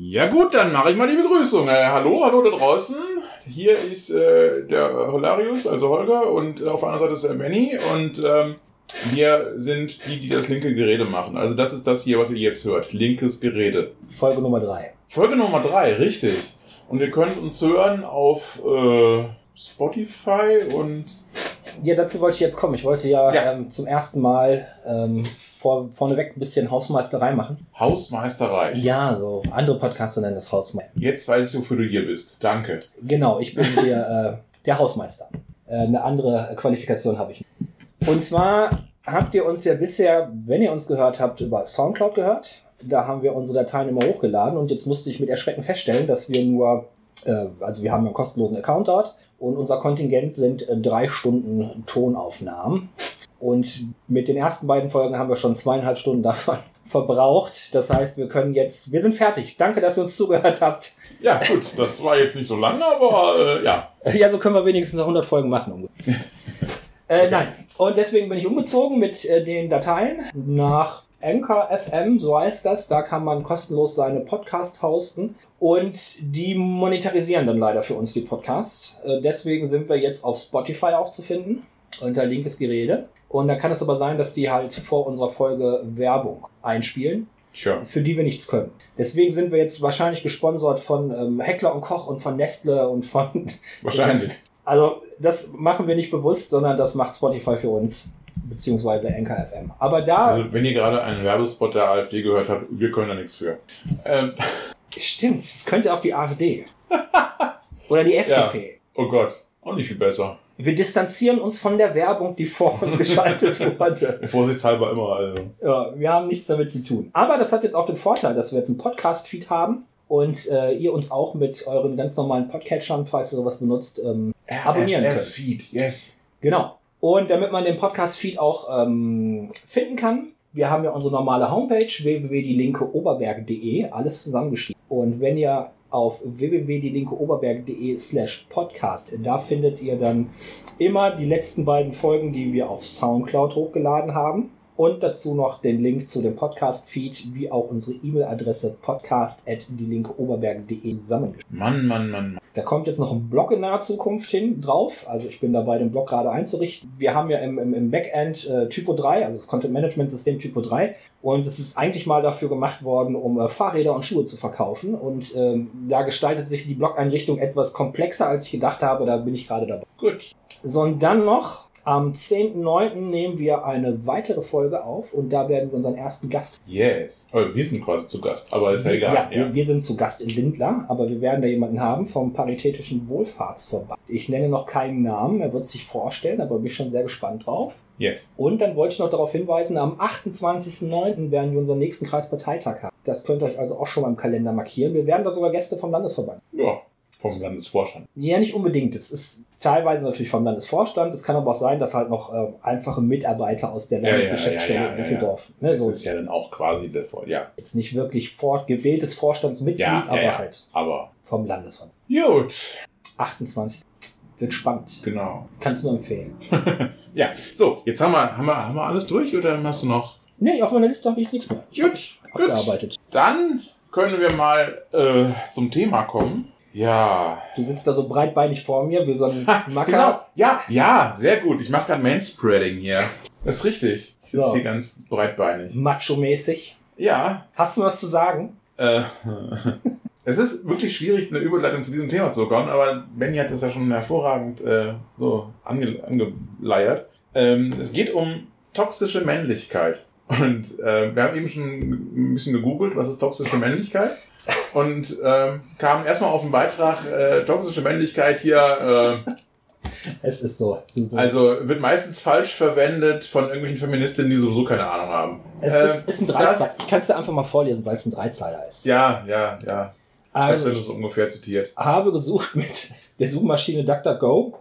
Ja gut, dann mache ich mal die Begrüßung. Äh, hallo, hallo da draußen. Hier ist äh, der Holarius, also Holger, und auf einer Seite ist der Benny. Und ähm, wir sind die, die das linke Gerede machen. Also das ist das hier, was ihr jetzt hört. Linkes Gerede. Folge Nummer drei. Folge Nummer drei, richtig. Und ihr könnt uns hören auf äh, Spotify und Ja, dazu wollte ich jetzt kommen. Ich wollte ja, Ja. Ähm, zum ersten Mal ähm, vor, vorneweg ein bisschen Hausmeisterei machen. Hausmeisterei. Ja, so andere Podcaster nennen das Hausmeister. Jetzt weiß ich, wofür du hier bist. Danke. Genau, ich bin der, äh, der Hausmeister. Äh, eine andere Qualifikation habe ich. Und zwar habt ihr uns ja bisher, wenn ihr uns gehört habt, über Soundcloud gehört. Da haben wir unsere Dateien immer hochgeladen und jetzt musste ich mit Erschrecken feststellen, dass wir nur, äh, also wir haben einen kostenlosen Account dort und unser Kontingent sind äh, drei Stunden Tonaufnahmen. Und mit den ersten beiden Folgen haben wir schon zweieinhalb Stunden davon verbraucht. Das heißt, wir können jetzt, wir sind fertig. Danke, dass ihr uns zugehört habt. Ja, gut, das war jetzt nicht so lange, aber äh, ja. Ja, so können wir wenigstens noch 100 Folgen machen. äh, nein. Und deswegen bin ich umgezogen mit äh, den Dateien nach Anchor FM, so heißt das. Da kann man kostenlos seine Podcasts hosten. Und die monetarisieren dann leider für uns die Podcasts. Äh, deswegen sind wir jetzt auf Spotify auch zu finden, unter linkes Gerede. Und da kann es aber sein, dass die halt vor unserer Folge Werbung einspielen Tja. für die wir nichts können. Deswegen sind wir jetzt wahrscheinlich gesponsert von ähm, Heckler und Koch und von Nestle und von. Wahrscheinlich. Also, das machen wir nicht bewusst, sondern das macht Spotify für uns, beziehungsweise Anchor FM. Aber da. Also, wenn ihr gerade einen Werbespot der AfD gehört habt, wir können da nichts für. Ähm, stimmt, es könnte auch die AfD. Oder die FDP. oh Gott, auch nicht viel besser. Wir distanzieren uns von der Werbung, die vor uns geschaltet wurde. Vorsichtshalber immer, also. Ja, wir haben nichts damit zu tun. Aber das hat jetzt auch den Vorteil, dass wir jetzt einen Podcast-Feed haben und äh, ihr uns auch mit euren ganz normalen Podcatchern, falls ihr sowas benutzt, ähm, abonnieren könnt. Feed, yes. Genau. Und damit man den Podcast-Feed auch ähm, finden kann, wir haben ja unsere normale Homepage www.dielinkeoberberg.de, alles zusammengeschrieben. Und wenn ihr auf www.dielinkeoberberg.de slash podcast, da findet ihr dann immer die letzten beiden Folgen, die wir auf Soundcloud hochgeladen haben. Und dazu noch den Link zu dem Podcast-Feed, wie auch unsere E-Mail-Adresse podcast.dielinkeoberberg.de zusammengeschrieben. Mann, Mann, Mann, Mann. Da kommt jetzt noch ein Blog in naher Zukunft hin drauf. Also ich bin dabei, den Blog gerade einzurichten. Wir haben ja im, im, im Backend äh, Typo 3, also das Content Management System Typo 3. Und es ist eigentlich mal dafür gemacht worden, um äh, Fahrräder und Schuhe zu verkaufen. Und ähm, da gestaltet sich die Blog-Einrichtung etwas komplexer, als ich gedacht habe. Da bin ich gerade dabei. Gut. So, und dann noch am 10.9. nehmen wir eine weitere Folge auf und da werden wir unseren ersten Gast Yes. Aber wir sind quasi zu Gast, aber ist ja egal. ja, Wir, wir sind zu Gast in Lindlar, aber wir werden da jemanden haben vom Paritätischen Wohlfahrtsverband. Ich nenne noch keinen Namen, er wird sich vorstellen, aber bin schon sehr gespannt drauf. Yes. Und dann wollte ich noch darauf hinweisen, am 28.09. werden wir unseren nächsten Kreisparteitag haben. Das könnt ihr euch also auch schon mal im Kalender markieren. Wir werden da sogar Gäste vom Landesverband. Ja, vom Landesvorstand. Ja, nicht unbedingt. Es ist teilweise natürlich vom Landesvorstand. Es kann aber auch sein, dass halt noch äh, einfache Mitarbeiter aus der Ja, ja, Landesgeschäftsstelle ja, ja, in Düsseldorf. Ne, Das so ist ja dann auch quasi der Vor ja. jetzt nicht wirklich vor, gewähltes Vorstandsmitglied, aber halt Aber vom Landesverband. gut, 28. Wird spannend. genau. Kannst du nur empfehlen. Ja, so, jetzt haben wir, haben wir, haben wir alles durch oder hast du noch? Nee, auf meiner Liste habe ich nichts mehr. Ich Gut, hab abgearbeitet. Dann können wir mal äh, zum Thema kommen. Ja. Du sitzt da so breitbeinig vor mir, wie so ein Macker. Genau. Ja, ja, sehr gut. Ich mache gerade Manspreading hier. Das ist richtig. Ich sitze So. hier ganz breitbeinig. Macho-mäßig. Ja. Hast du was zu sagen? Äh, es ist wirklich schwierig, eine Überleitung zu diesem Thema zu bekommen, aber Benny hat das ja schon hervorragend äh, so ange angeleiert. Ähm, es geht um toxische Männlichkeit. Und äh, wir haben eben schon ein bisschen gegoogelt, was ist toxische Männlichkeit? Und ähm, kam erstmal auf den Beitrag, äh, toxische Männlichkeit hier, äh, Es ist so. Es ist, so. also wird meistens falsch verwendet von irgendwelchen Feministinnen, die sowieso keine Ahnung haben. es äh, ist, ist ein Dreizeiler. Ich kann es dir einfach mal vorlesen, weil es ein Dreizeiler ist. Ja, ja, ja. Ich also, hab's ja so ungefähr zitiert. habe gesucht mit der Suchmaschine DuckDuckGo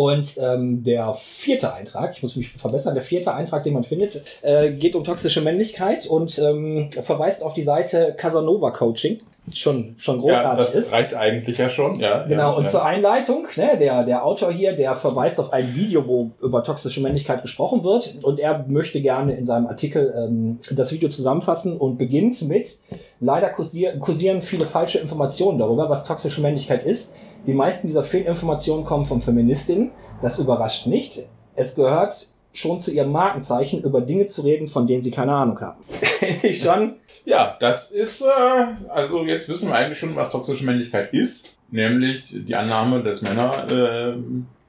Und ähm, der vierte Eintrag, ich muss mich verbessern, der vierte Eintrag, den man findet, äh, geht um toxische Männlichkeit und ähm, verweist auf die Seite Casanova Coaching schon, schon großartig ja, das ist. reicht eigentlich ja schon, ja. Genau, ja, und ja. zur Einleitung, ne, der, der Autor hier, der verweist auf ein Video, wo über toxische Männlichkeit gesprochen wird und er möchte gerne in seinem Artikel ähm, das Video zusammenfassen und beginnt mit, leider kursieren, kursieren viele falsche Informationen darüber, was toxische Männlichkeit ist. Die meisten dieser Fehlinformationen kommen von Feministinnen, das überrascht nicht. Es gehört schon zu ihrem Markenzeichen, über Dinge zu reden, von denen sie keine Ahnung haben. ich schon ja, das ist, äh, also jetzt wissen wir eigentlich schon, was toxische Männlichkeit ist. Nämlich die Annahme, dass Männer äh,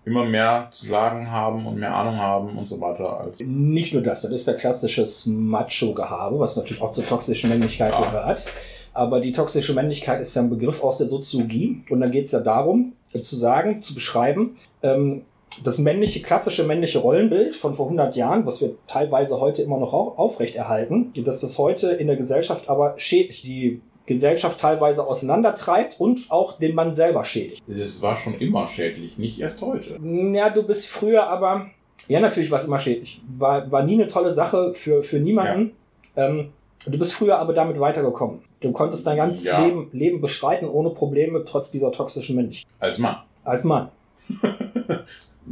immer mehr zu sagen haben und mehr Ahnung haben und so weiter. Als Nicht nur das, das ist ja klassisches Macho-Gehabe, was natürlich auch zur toxischen Männlichkeit ja. gehört. Aber die toxische Männlichkeit ist ja ein Begriff aus der Soziologie. Und dann geht es ja darum, zu sagen, zu beschreiben, ähm, das männliche, klassische männliche Rollenbild von vor 100 Jahren, was wir teilweise heute immer noch aufrechterhalten, dass das heute in der Gesellschaft aber schädlich die Gesellschaft teilweise auseinandertreibt und auch den Mann selber schädigt. Das war schon immer schädlich, nicht erst heute. Ja, du bist früher aber, ja natürlich war es immer schädlich. War, war nie eine tolle Sache für, für niemanden. Ja. Ähm, du bist früher aber damit weitergekommen. Du konntest dein ganzes ja. Leben, Leben bestreiten ohne Probleme, trotz dieser toxischen Männlichkeit. Als Mann. Als Mann.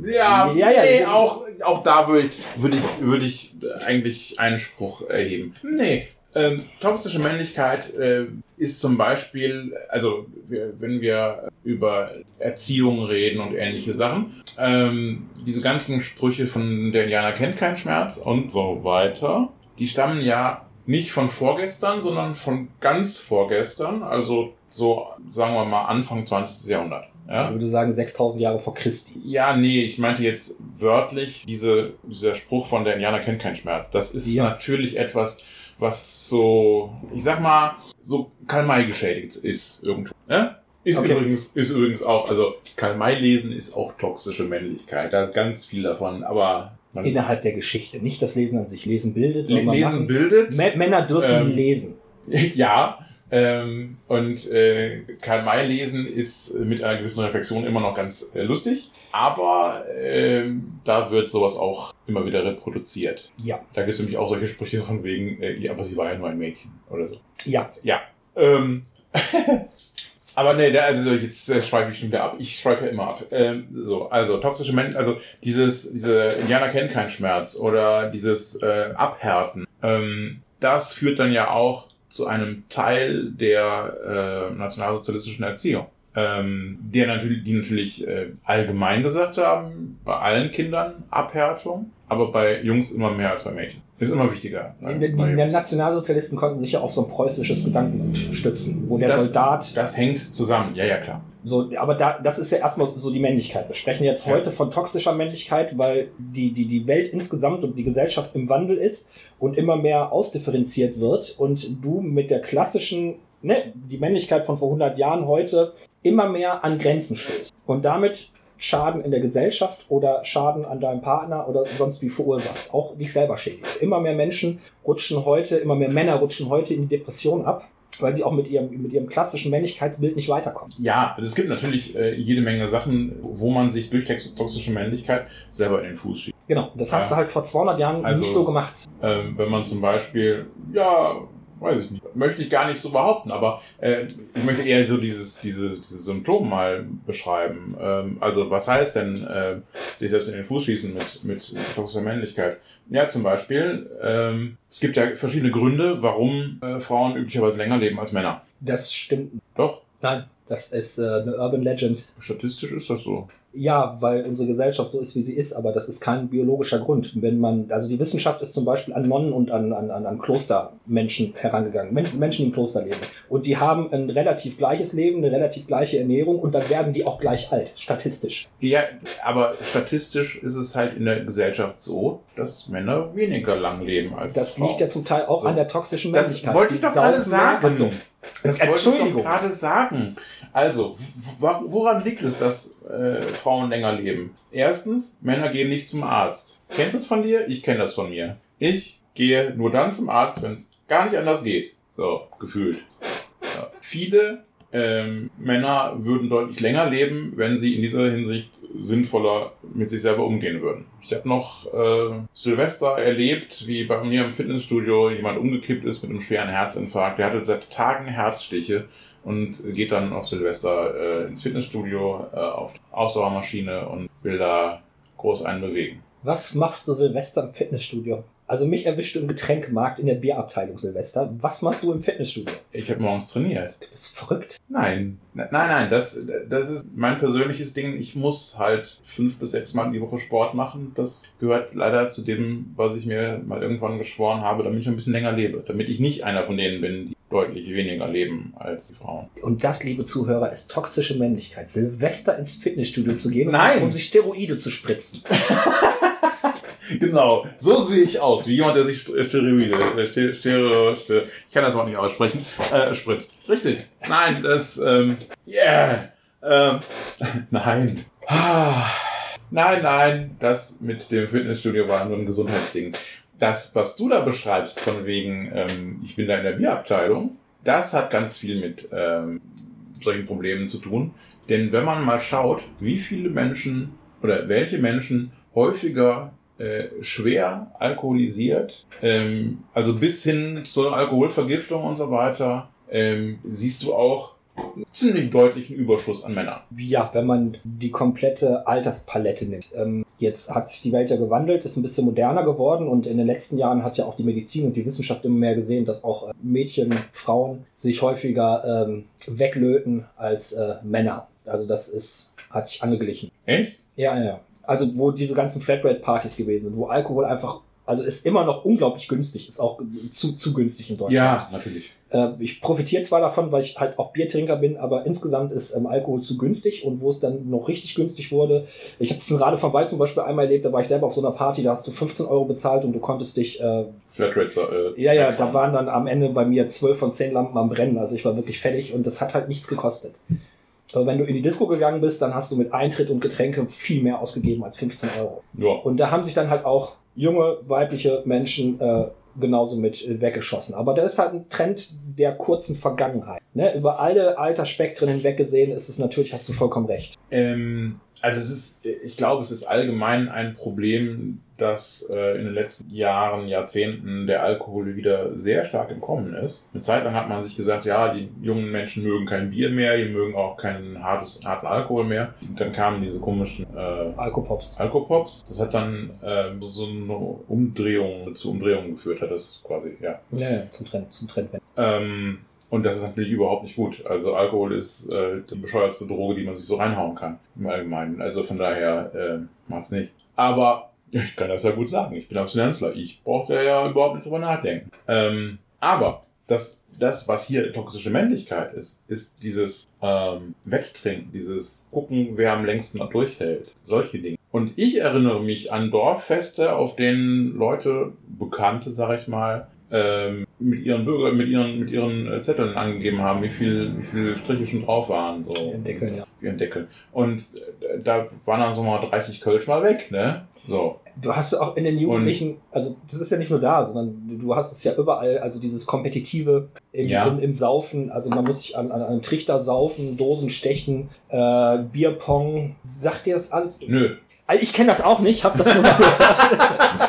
Ja, ja, ja, nee, auch, auch da würde ich, würde ich, würde ich eigentlich Einspruch erheben. Nee, ähm, toxische Männlichkeit äh, ist zum Beispiel, also wenn wir über Erziehung reden und ähnliche Sachen, ähm, diese ganzen Sprüche von der Indianer kennt keinen Schmerz und so weiter, die stammen ja nicht von vorgestern, sondern von ganz vorgestern, also so sagen wir mal Anfang 20. Jahrhundert. Ja? Ich würde sagen 6000 Jahre vor Christi. Ja, nee, ich meinte jetzt wörtlich diese, dieser Spruch von der Indianer kennt keinen Schmerz. Das ist ja. natürlich etwas, was so, ich sag mal, so Karl-May geschädigt ist irgendwo. Ja? Ist, okay. übrigens, ist übrigens auch, also Karl-May lesen ist auch toxische Männlichkeit. Da ist ganz viel davon, aber Innerhalb der Geschichte, nicht das Lesen an sich. Lesen bildet, sondern Lesen machen. bildet. Männer dürfen ähm, lesen. Ja, ähm, und äh, Karl May lesen ist mit einer gewissen Reflexion immer noch ganz äh, lustig, aber äh, da wird sowas auch immer wieder reproduziert. Ja. Da gibt es nämlich auch solche Sprüche von wegen, äh, ja, aber sie war ja nur ein Mädchen oder so. Ja. Ja. Ähm, aber nee, also jetzt äh, schweife ich schon wieder ab. Ich schweife ja immer ab. Ähm, so, also toxische Menschen, also dieses, diese Indianer kennen keinen Schmerz oder dieses äh, Abhärten. Ähm, das führt dann ja auch zu einem Teil der äh, nationalsozialistischen Erziehung. Ähm, der natürlich, die natürlich äh, allgemein gesagt haben, bei allen Kindern Abhärtung, aber bei Jungs immer mehr als bei Mädchen. ist immer wichtiger. Ne? Die, die Nationalsozialisten konnten sich ja auf so ein preußisches Gedankengut stützen, wo der das, Soldat. Das hängt zusammen, ja, ja, klar. So, aber da, das ist ja erstmal so die Männlichkeit. Wir sprechen jetzt ja. heute von toxischer Männlichkeit, weil die, die, die Welt insgesamt und die Gesellschaft im Wandel ist und immer mehr ausdifferenziert wird und du mit der klassischen, ne, die Männlichkeit von vor 100 Jahren heute immer mehr an Grenzen stößt. Und damit Schaden in der Gesellschaft oder Schaden an deinem Partner oder sonst wie verursachst. Auch dich selber schädigst. Immer mehr Menschen rutschen heute, immer mehr Männer rutschen heute in die Depression ab weil sie auch mit ihrem, mit ihrem klassischen Männlichkeitsbild nicht weiterkommen. Ja, also es gibt natürlich äh, jede Menge Sachen, wo man sich durch toxische Männlichkeit selber in den Fuß schiebt. Genau, das hast ja. du halt vor 200 Jahren also, nicht so gemacht. Ähm, wenn man zum Beispiel, ja, weiß ich nicht. Möchte ich gar nicht so behaupten, aber äh, ich möchte eher so dieses, dieses, dieses Symptom mal beschreiben. Ähm, also was heißt denn äh, sich selbst in den Fuß schießen mit, mit toxischer Männlichkeit? Ja, zum Beispiel, ähm, es gibt ja verschiedene Gründe, warum äh, Frauen üblicherweise länger leben als Männer. Das stimmt. Doch? Nein, das ist äh, eine Urban Legend. Statistisch ist das so. Ja, weil unsere Gesellschaft so ist, wie sie ist, aber das ist kein biologischer Grund. Wenn man, also die Wissenschaft ist zum Beispiel an Nonnen und an, an, an Klostermenschen herangegangen, Menschen, die im Kloster leben. Und die haben ein relativ gleiches Leben, eine relativ gleiche Ernährung und dann werden die auch gleich alt, statistisch. Ja, aber statistisch ist es halt in der Gesellschaft so, dass Männer weniger lang leben als Das Frauen. liegt ja zum Teil auch so. an der toxischen Männlichkeit. Das wollte ich doch gerade sagen. So. Das wollte ich gerade sagen. Also, woran liegt es, dass äh, Frauen länger leben? Erstens, Männer gehen nicht zum Arzt. Kennst du das von dir? Ich kenne das von mir. Ich gehe nur dann zum Arzt, wenn es gar nicht anders geht. So, gefühlt. Ja. Viele ähm, Männer würden deutlich länger leben, wenn sie in dieser Hinsicht sinnvoller mit sich selber umgehen würden. Ich habe noch äh, Silvester erlebt, wie bei mir im Fitnessstudio jemand umgekippt ist mit einem schweren Herzinfarkt. Der hatte seit Tagen Herzstiche und geht dann auf Silvester äh, ins Fitnessstudio äh, auf die Ausdauermaschine und will da groß einen bewegen. Was machst du Silvester im Fitnessstudio? Also mich erwischt du im Getränkemarkt in der Bierabteilung Silvester. Was machst du im Fitnessstudio? Ich habe morgens trainiert. Du bist verrückt. Nein, nein, nein, das, das ist mein persönliches Ding. Ich muss halt fünf bis sechs Mal die Woche Sport machen. Das gehört leider zu dem, was ich mir mal irgendwann geschworen habe, damit ich ein bisschen länger lebe. Damit ich nicht einer von denen bin, die deutlich weniger leben als die Frauen. Und das, liebe Zuhörer, ist toxische Männlichkeit. Silvester ins Fitnessstudio zu gehen, Nein. um sich Steroide zu spritzen. Genau, so sehe ich aus, wie jemand, der sich St- Steroide, äh, Ster- Stereo, Ster- ich kann das Wort nicht aussprechen, äh, spritzt. Richtig. Nein, das, ähm, yeah, ähm, nein. Ah. Nein, nein, das mit dem Fitnessstudio war nur ein Gesundheitsding. Das, was du da beschreibst, von wegen, ähm, ich bin da in der Bierabteilung, das hat ganz viel mit ähm, solchen Problemen zu tun. Denn wenn man mal schaut, wie viele Menschen oder welche Menschen häufiger äh, schwer alkoholisiert, ähm, also bis hin zur Alkoholvergiftung und so weiter, ähm, siehst du auch einen ziemlich deutlichen Überschuss an Männern. Ja, wenn man die komplette Alterspalette nimmt. Ähm, jetzt hat sich die Welt ja gewandelt, ist ein bisschen moderner geworden und in den letzten Jahren hat ja auch die Medizin und die Wissenschaft immer mehr gesehen, dass auch äh, Mädchen, Frauen sich häufiger ähm, weglöten als äh, Männer. Also das ist, hat sich angeglichen. Echt? Ja, ja. Also wo diese ganzen Flatrate-Partys gewesen sind, wo Alkohol einfach, also ist immer noch unglaublich günstig, ist auch zu, zu günstig in Deutschland. natürlich. Äh, ich profitiere zwar davon, weil ich halt auch Biertrinker bin, aber insgesamt ist ähm, Alkohol zu günstig und wo es dann noch richtig günstig wurde. Ich habe es in Radevormwald zum Beispiel einmal erlebt, da war ich selber auf so einer Party, da hast du 15 Euro bezahlt und du konntest dich, äh, Flatrate, äh, ja, ja, da waren dann am Ende bei mir 12 von 10 Lampen am Brennen, also ich war wirklich fertig und das hat halt nichts gekostet. Aber wenn du in die Disco gegangen bist, dann hast du mit Eintritt und Getränke viel mehr ausgegeben als 15 Euro. Ja. Und da haben sich dann halt auch junge weibliche Menschen äh, genauso mit äh, weggeschossen. Aber das ist halt ein Trend der kurzen Vergangenheit. Ne? Über alle Altersspektren hinweg gesehen ist es natürlich, hast du vollkommen recht. Ähm, also es ist, ich glaube, es ist allgemein ein Problem, dass äh, in den letzten Jahren, Jahrzehnten der Alkohol wieder sehr stark im Kommen ist. Eine Zeit lang hat man sich gesagt, ja, die jungen Menschen mögen kein Bier mehr, die mögen auch keinen hartes, harten Alkohol mehr. Und dann kamen diese komischen äh, Alkopops. Alkopops. Das hat dann äh, so eine Umdrehung, zu Umdrehungen geführt, hat das quasi, ja. Ja, ja, zum Trend, zum Trend. Ähm, und das ist natürlich überhaupt nicht gut. Also Alkohol ist äh, die bescheuertste Droge, die man sich so reinhauen kann im Allgemeinen. Also von daher äh, macht's nicht. Aber ich kann das ja gut sagen. Ich bin Abstinenzler. Ich brauche da ja überhaupt nicht drüber nachdenken. Ähm, aber das, das, was hier toxische Männlichkeit ist, ist dieses ähm, Wetttrinken, dieses Gucken, wer am längsten noch durchhält. Solche Dinge. Und ich erinnere mich an Dorffeste, auf denen Leute, Bekannte, sag ich mal, ähm, mit ihren Bürger, mit ihren, mit ihren äh, Zetteln angegeben haben, wie viel, wie viele Striche schon drauf waren. So. Deckeln, ja. Ihren Deckel. Und äh, da waren dann so mal 30 Kölsch mal weg, ne? So. Du hast auch in den Jugendlichen, also das ist ja nicht nur da, sondern du hast es ja überall, also dieses Kompetitive im, Ja. im, im Saufen, also man muss sich an, an einen Trichter saufen, Dosen stechen, äh, Bierpong, sagt dir das alles? Nö. Also ich kenne das auch nicht, habe das nur mal gehört.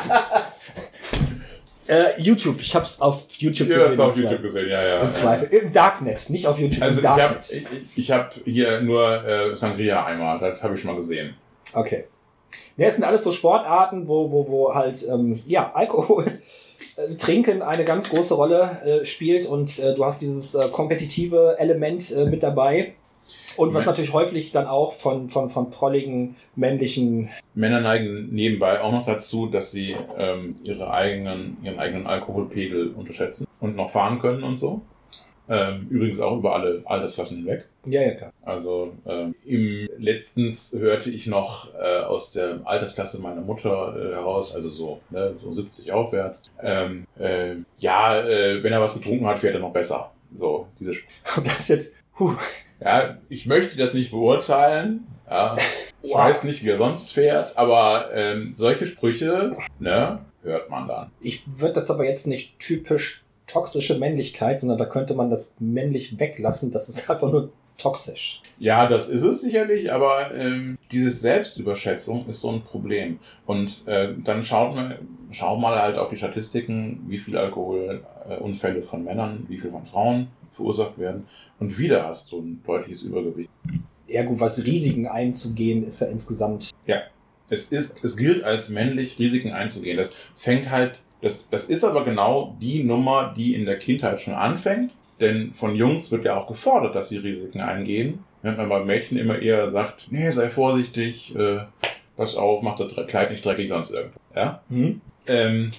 äh, YouTube, ich habe es auf YouTube habt es im auf. YouTube gesehen, ja, ja. Im Zweifel. Im Darknet, nicht auf YouTube, Also im ich habe Darknet. ich, ich hab hier nur äh, Sangria-Eimer, das habe ich mal gesehen. Okay. Ja, es sind alles so Sportarten, wo, wo, wo halt, ähm, ja, Alkohol, äh, Trinken eine ganz große Rolle äh, spielt und äh, du hast dieses äh, kompetitive Element äh, mit dabei. Und was natürlich häufig dann auch von, von, von prolligen männlichen, Männer neigen nebenbei auch noch dazu, dass sie ähm, ihre eigenen, ihren eigenen Alkoholpegel unterschätzen und noch fahren können und so. Ähm, übrigens auch über alle Altersklassen hinweg. ja, ja, klar. Also ähm, im letztens hörte ich noch äh, aus der Altersklasse meiner Mutter äh, heraus, also so, ne, so 70 aufwärts. Ähm, äh, ja, äh, wenn er was getrunken hat, fährt er noch besser. So, diese Sp Und das jetzt, huh, Ja, ich möchte das nicht beurteilen. Ja, ich Wow. weiß nicht, wie er sonst fährt, aber ähm, solche Sprüche, ne, hört man dann. ich würde das aber jetzt nicht typisch toxische Männlichkeit, sondern da könnte man das männlich weglassen. Das ist einfach nur toxisch. Ja, das ist es sicherlich, aber ähm, diese Selbstüberschätzung ist so ein Problem. Und äh, dann schaut mal, schau mal halt auf die Statistiken, wie viele Alkoholunfälle von Männern, wie viel von Frauen verursacht werden. Und wieder hast du ein deutliches Übergewicht. Ja gut, was Risiken einzugehen, ist ja insgesamt. Ja, es ist, es gilt als männlich, Risiken einzugehen. Das fängt halt, das, das ist aber genau die Nummer, die in der Kindheit schon anfängt denn von Jungs wird ja auch gefordert, dass sie Risiken eingehen. Während man bei Mädchen immer eher sagt, nee, sei vorsichtig, äh, pass auf, mach das Kleid nicht dreckig, sonst irgendwo. Ja? Mhm. Ähm,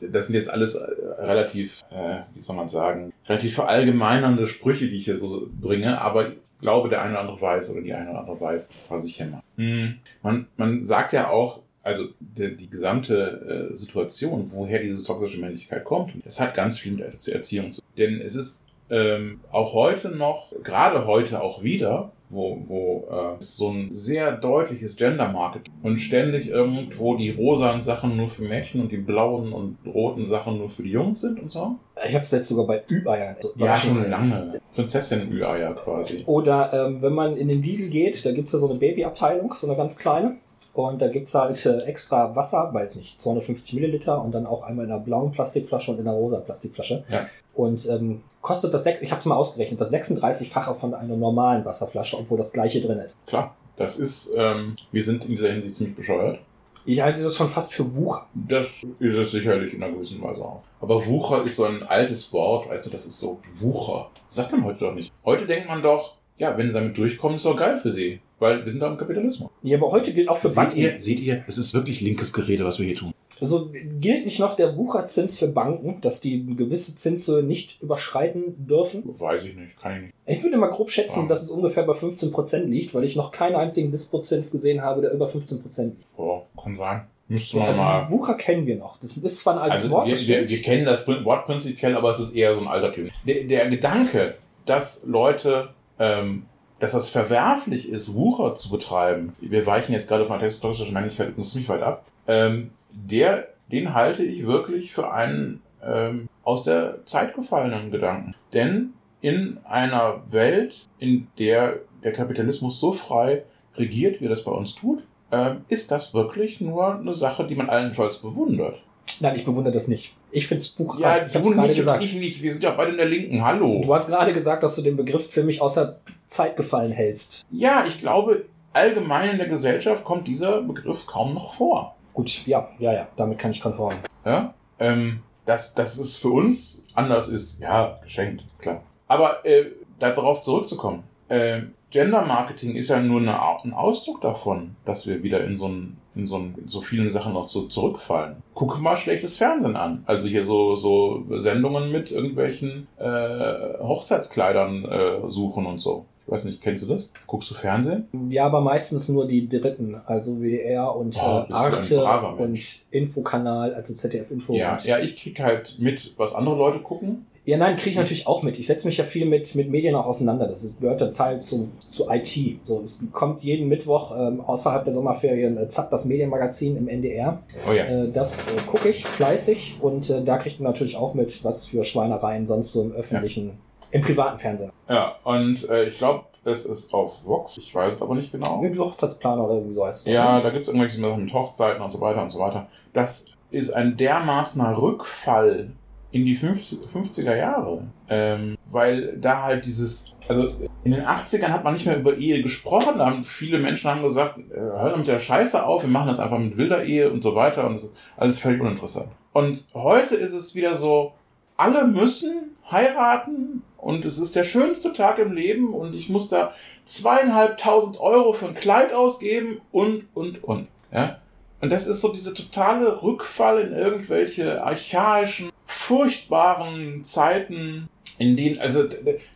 das sind jetzt alles äh, relativ, äh, wie soll man sagen, relativ verallgemeinernde Sprüche, die ich hier so bringe, aber ich glaube, der eine oder andere weiß oder die eine oder andere weiß, was ich hier mache. Mhm. Man, man sagt ja auch, also die, die gesamte äh, Situation, woher diese toxische Männlichkeit kommt, das hat ganz viel mit der Erziehung zu tun. Denn es ist ähm, auch heute noch, gerade heute auch wieder, wo, wo äh, so ein sehr deutliches Gender-Marketing und ständig irgendwo die rosanen Sachen nur für Mädchen und die blauen und roten Sachen nur für die Jungs sind und so. Ich habe es jetzt sogar bei Ü-Eiern. Also ja, schon lange. Prinzessin-Ü-Eier quasi. Oder ähm, wenn man in den Diesel geht, da gibt's ja so eine Babyabteilung, so eine ganz kleine. Und da gibt's halt äh, extra Wasser, weiß nicht, 250 Milliliter und dann auch einmal in einer blauen Plastikflasche und in einer rosa Plastikflasche. Ja. Und ähm, kostet das, ich habe es mal ausgerechnet, das 36-fache von einer normalen Wasserflasche, obwohl das gleiche drin ist. Klar, das ist, ähm, wir sind in dieser Hinsicht ziemlich bescheuert. Ich halte das schon fast für Wucher. Das ist es sicherlich in einer gewissen Weise auch. Aber Wucher ist so ein altes Wort, weißt du, das ist so Wucher. Das sagt man heute doch nicht. Heute denkt man doch, ja, wenn sie damit durchkommen, ist doch geil für sie. Weil wir sind da im Kapitalismus. Ja, aber heute gilt auch für seht Banken. Ihr, seht ihr, es ist wirklich linkes Gerede, was wir hier tun. Also gilt nicht noch der Wucherzins für Banken, dass die eine gewisse Zinshöhe nicht überschreiten dürfen? Weiß ich nicht, kann ich nicht. Ich würde mal grob schätzen, ja. dass es ungefähr bei 15% liegt, weil ich noch keinen einzigen Disprozent gesehen habe, der über 15% liegt. Boah, kann sein. So, also mal. Wucher kennen wir noch. Das ist zwar ein altes also Wort. Wir, wir, wir, kennen das Wort prinzipiell, aber es ist eher so ein altertümlich. Der, der Gedanke, dass Leute ähm, dass das verwerflich ist, Wucher zu betreiben, wir weichen jetzt gerade von der toxischen Männlichkeit ziemlich weit ab, ähm, der, den halte ich wirklich für einen ähm, aus der Zeit gefallenen Gedanken. Denn in einer Welt, in der der Kapitalismus so frei regiert, wie er das bei uns tut, äh, ist das wirklich nur eine Sache, die man allenfalls bewundert. Nein, ich bewundere das nicht. Ich finde das Buch, ja, ich habe gerade gesagt. Ich nicht, wir sind ja beide in der Linken, hallo. Du hast gerade gesagt, dass du den Begriff ziemlich außer Zeit gefallen hältst. Ja, ich glaube, allgemein in der Gesellschaft kommt dieser Begriff kaum noch vor. Gut, ja, ja, ja, damit kann ich konform. Ja, ähm, dass, dass es für uns anders ist, ja, geschenkt, klar. Aber äh, darauf zurückzukommen, äh, Gender Marketing ist ja nur eine, ein Ausdruck davon, dass wir wieder in so, ein, in, so ein, in so vielen Sachen noch so zurückfallen. Guck mal schlechtes Fernsehen an. Also hier so, so Sendungen mit irgendwelchen äh, Hochzeitskleidern äh, suchen und so. Ich weiß nicht, kennst du das? Guckst du Fernsehen? Ja, aber meistens nur die dritten, also WDR und oh, äh, Arte und Infokanal, also ZDF Info. Ja, ja, ich krieg halt mit, was andere Leute gucken. Ja, nein, kriege ich natürlich auch mit. Ich setze mich ja viel mit, mit Medien auch auseinander. Das ist, gehört der Teil zu, zu IT. So, es kommt jeden Mittwoch ähm, außerhalb der Sommerferien äh, Zack, das Medienmagazin im NDR. Oh ja. Äh, das äh, gucke ich fleißig und äh, da kriegt man natürlich auch mit, was für Schweinereien sonst so im öffentlichen, ja. im privaten Fernsehen. Ja, und äh, ich glaube, es ist auf Vox, ich weiß es aber nicht genau. Die Hochzeitsplaner oder irgendwie so heißt es. Ja, da gibt es irgendwelche Sachen mit Hochzeiten und so weiter und so weiter. Das ist ein dermaßener Rückfall in die 50er Jahre. Ähm, weil da halt dieses, also in den 80ern hat man nicht mehr über Ehe gesprochen, da haben viele Menschen haben gesagt, äh, hör mit der Scheiße auf, wir machen das einfach mit wilder Ehe und so weiter und alles völlig uninteressant. Und heute ist es wieder so, alle müssen heiraten und es ist der schönste Tag im Leben und ich muss da zweieinhalbtausend Euro für ein Kleid ausgeben und, und, und. Ja? Und das ist so diese totale Rückfall in irgendwelche archaischen, furchtbaren Zeiten, in denen, also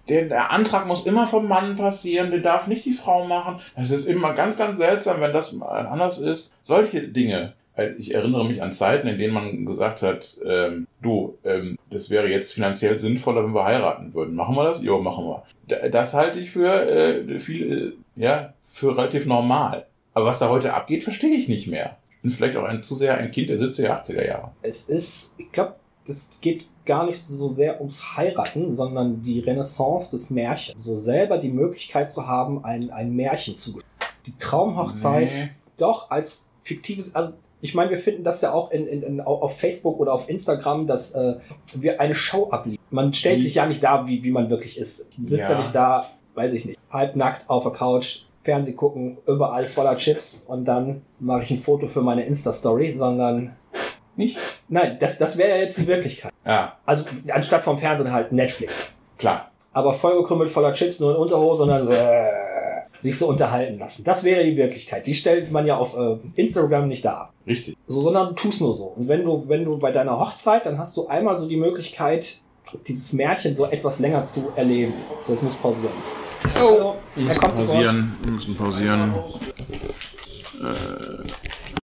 der, der Antrag muss immer vom Mann passieren, der darf nicht die Frau machen. Das ist immer ganz, ganz seltsam, wenn das anders ist. Solche Dinge. Ich erinnere mich an Zeiten, in denen man gesagt hat, ähm, du, ähm, das wäre jetzt finanziell sinnvoller, wenn wir heiraten würden. Machen wir das? Jo, machen wir. Das halte ich für äh, viel, äh, ja, für relativ normal. Aber was da heute abgeht, verstehe ich nicht mehr bin vielleicht auch ein, zu sehr ein Kind der 70er, 80er Jahre. Es ist, ich glaube, das geht gar nicht so sehr ums Heiraten, sondern die Renaissance des Märchens. So selber die Möglichkeit zu haben, ein, ein Märchen zu Die Traumhochzeit Nee. doch als fiktives, also ich meine, wir finden das ja auch in, in, in, auf Facebook oder auf Instagram, dass äh, wir eine Show abliefern. Man stellt sich ja nicht da, wie, wie man wirklich ist. Man sitzt ja. Ja. nicht da, weiß ich nicht, halbnackt auf der Couch, Fernseh gucken, überall voller Chips und dann mache ich ein Foto für meine Insta-Story, sondern Nicht? nein, das, das wäre ja jetzt die Wirklichkeit. Ja, Also anstatt vom Fernsehen halt Netflix. klar. Aber vollgekrümmelt voller Chips, nur in Unterhose und dann äh, sich so unterhalten lassen. Das wäre die Wirklichkeit. Die stellt man ja auf äh, Instagram nicht dar. Richtig. So, sondern du tust nur so. Und wenn du, wenn du bei deiner Hochzeit, dann hast du einmal so die Möglichkeit, dieses Märchen so etwas länger zu erleben. So, jetzt muss pausieren. Hallo, Wir er kommt sofort. pausieren. Wir müssen pausieren. Äh.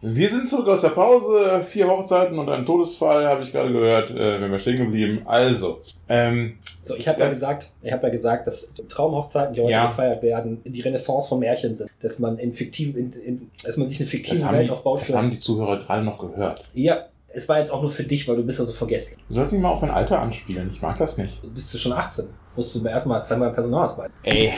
Wir sind zurück aus der Pause. Vier Hochzeiten und ein Todesfall, habe ich gerade gehört. Äh, wenn wir stehen geblieben. Also, ähm, So, ich habe ja gesagt, ich habe ja gesagt, dass Traumhochzeiten, die heute Ja. gefeiert werden, die Renaissance von Märchen sind, dass man in fiktiv, in, in, dass man sich eine fiktive Welt die, aufbaut. das haben die Zuhörer gerade noch gehört. ja, es war jetzt auch nur für dich, weil du bist ja so vergesslich. Du sollst nicht mal auf mein Alter anspielen. Ich mag das nicht. Du bist du schon 18. Musst du mir erstmal zeigen, mal Personalausweis. Ey.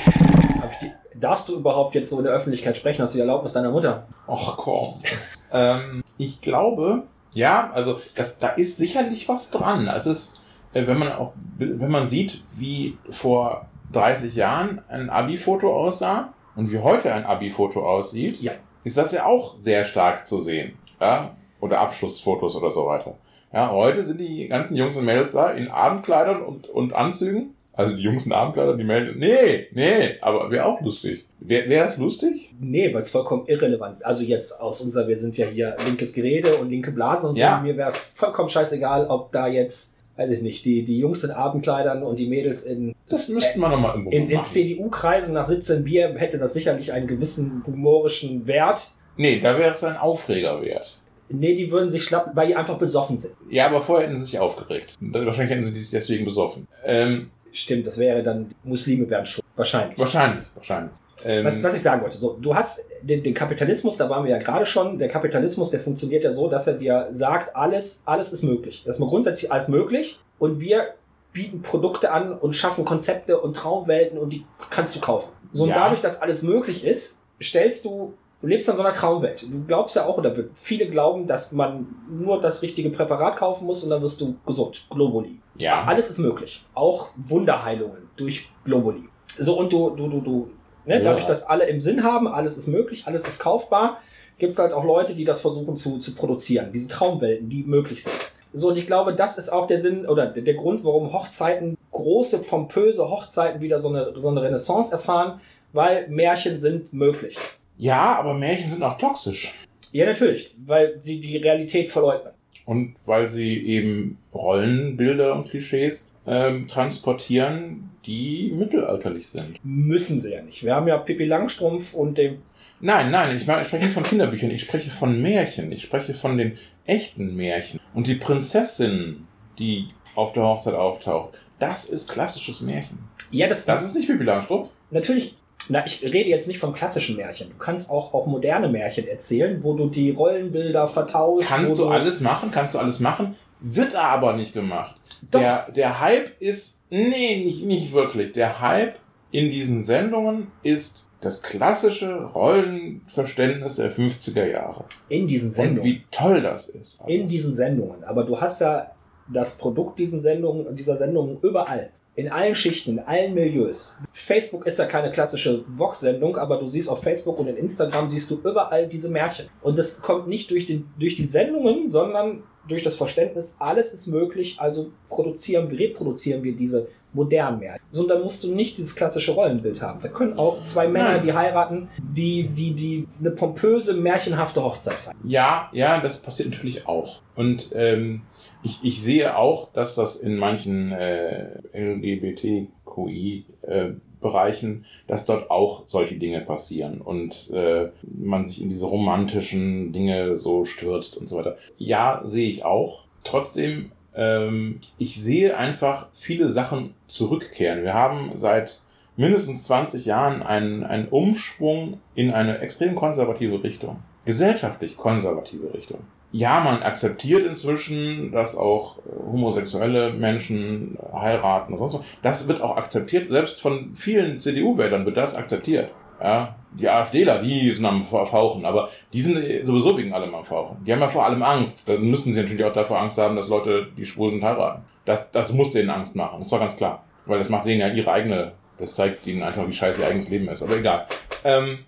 Die, darfst du überhaupt jetzt so in der Öffentlichkeit sprechen? Hast du die Erlaubnis deiner Mutter? Och komm. ähm, ich glaube, ja, also das, da ist sicherlich was dran. Es ist, äh, wenn man auch, wenn man sieht, wie vor 30 Jahren ein Abi-Foto aussah und wie heute ein Abi-Foto aussieht, Ja. ist das ja auch sehr stark zu sehen. Ja? Oder Abschlussfotos oder so weiter. Ja, heute sind die ganzen Jungs und Mädels da in Abendkleidern und, und Anzügen. Also die Jungs in Abendkleidern, die Mädels. Nee, nee, aber wäre auch lustig. Wäre wär es lustig? Nee, weil es vollkommen irrelevant. Also jetzt aus unserer, wir sind ja hier linkes Gerede und linke Blase und so. Ja. Mir wäre es vollkommen scheißegal, ob da jetzt, weiß ich nicht, die, die Jungs in Abendkleidern und die Mädels in, Das müssten wir nochmal irgendwo in, in. CDU-Kreisen nach 17 Bier hätte das sicherlich einen gewissen humorischen Wert. Nee, da wäre es ein Aufreger wert. Nee, die würden sich schlappen, weil die einfach besoffen sind. Ja, aber vorher hätten sie sich aufgeregt. Wahrscheinlich hätten sie sich deswegen besoffen. Ähm, Stimmt, das wäre dann, Muslime wären schon. Wahrscheinlich. wahrscheinlich, wahrscheinlich. Ähm, Was, was ich sagen wollte, so, du hast den, den Kapitalismus, da waren wir ja gerade schon, der Kapitalismus, der funktioniert ja so, dass er dir sagt, alles, alles ist möglich. Erstmal grundsätzlich alles möglich und wir bieten Produkte an und schaffen Konzepte und Traumwelten und die kannst du kaufen. So, und Ja. dadurch, dass alles möglich ist, stellst du, du lebst in so einer Traumwelt. Du glaubst ja auch, oder viele glauben, dass man nur das richtige Präparat kaufen muss und dann wirst du gesund. Globuli. ja. Alles ist möglich. Auch Wunderheilungen durch Globuli. So, und du, du, du, du, ne, Ja. dadurch, dass alle im Sinn haben, alles ist möglich, alles ist kaufbar, gibt es halt auch Leute, die das versuchen zu, zu produzieren. Diese Traumwelten, die möglich sind. So, und ich glaube, das ist auch der Sinn oder der Grund, warum Hochzeiten, große, pompöse Hochzeiten wieder so eine, so eine Renaissance erfahren, weil Märchen sind möglich. Ja, aber Märchen sind auch toxisch. Ja, natürlich, weil sie die Realität verleugnen. Und weil sie eben Rollenbilder und Klischees ähm, transportieren, die mittelalterlich sind. Müssen sie ja nicht. Wir haben ja Pippi Langstrumpf und den Nein, nein, ich, meine, ich spreche nicht von Kinderbüchern, ich spreche von Märchen. Ich spreche von den echten Märchen. Und die Prinzessin, die auf der Hochzeit auftaucht, das ist klassisches Märchen. Ja, das, Das ist nicht Pippi Langstrumpf. natürlich, na, ich rede jetzt nicht von klassischen Märchen. Du kannst auch, auch moderne Märchen erzählen, wo du die Rollenbilder vertauschst. Kannst wo du alles machen, kannst du alles machen, wird aber nicht gemacht. Doch. Der, der Hype ist, nee, nicht, nicht wirklich. Der Hype in diesen Sendungen ist das klassische Rollenverständnis der 50er Jahre. in diesen Und Sendungen. wie toll das ist. In diesen Sendungen. Aber du hast ja das Produkt diesen Sendungen, dieser Sendungen überall. In allen Schichten, in allen Milieus. Facebook ist ja keine klassische Vox-Sendung, aber du siehst auf Facebook und in Instagram siehst du überall diese Märchen. Und das kommt nicht durch, den, durch die Sendungen, sondern durch das Verständnis, alles ist möglich, also produzieren wir, reproduzieren wir diese modernen Märchen. So, und dann musst du nicht dieses klassische Rollenbild haben. Da können auch zwei Männer, die heiraten, die, die, die eine pompöse, märchenhafte Hochzeit feiern. Ja, ja, das passiert natürlich auch. Und ähm, ich, ich sehe auch, dass das in manchen äh, LGBTQI-Bereichen, dass dort auch solche Dinge passieren und äh, man sich in diese romantischen Dinge so stürzt und so weiter. Ja, sehe ich auch. Trotzdem, ähm, ich sehe einfach viele Sachen zurückkehren. Wir haben seit mindestens 20 Jahren einen, einen Umschwung in eine extrem konservative Richtung gesellschaftlich konservative Richtung. ja, man akzeptiert inzwischen, dass auch homosexuelle Menschen heiraten und sonst was. Das wird auch akzeptiert. Selbst von vielen CDU-Wählern wird das akzeptiert. Ja, die AfDler, die sind am Fauchen, aber die sind sowieso wegen allem am Fauchen. Die haben ja vor allem Angst. Dann müssen sie natürlich auch davor Angst haben, dass Leute, die schwul sind, heiraten. Das, das muss denen Angst machen. Das ist doch ganz klar. Weil das macht denen ja ihre eigene, das zeigt ihnen einfach, wie scheiße ihr eigenes Leben ist. Aber egal. Ähm,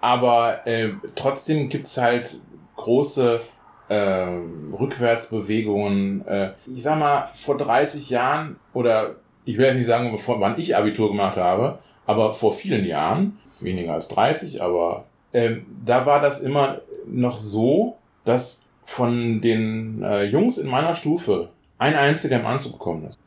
aber äh, trotzdem gibt's halt große äh, Rückwärtsbewegungen. Äh, ich sag mal, vor 30 Jahren, oder ich will jetzt nicht sagen, wann ich Abitur gemacht habe, aber vor vielen Jahren, weniger als 30, aber äh, da war das immer noch so, dass von den äh, Jungs in meiner Stufe ein einziger im Anzug gekommen ist.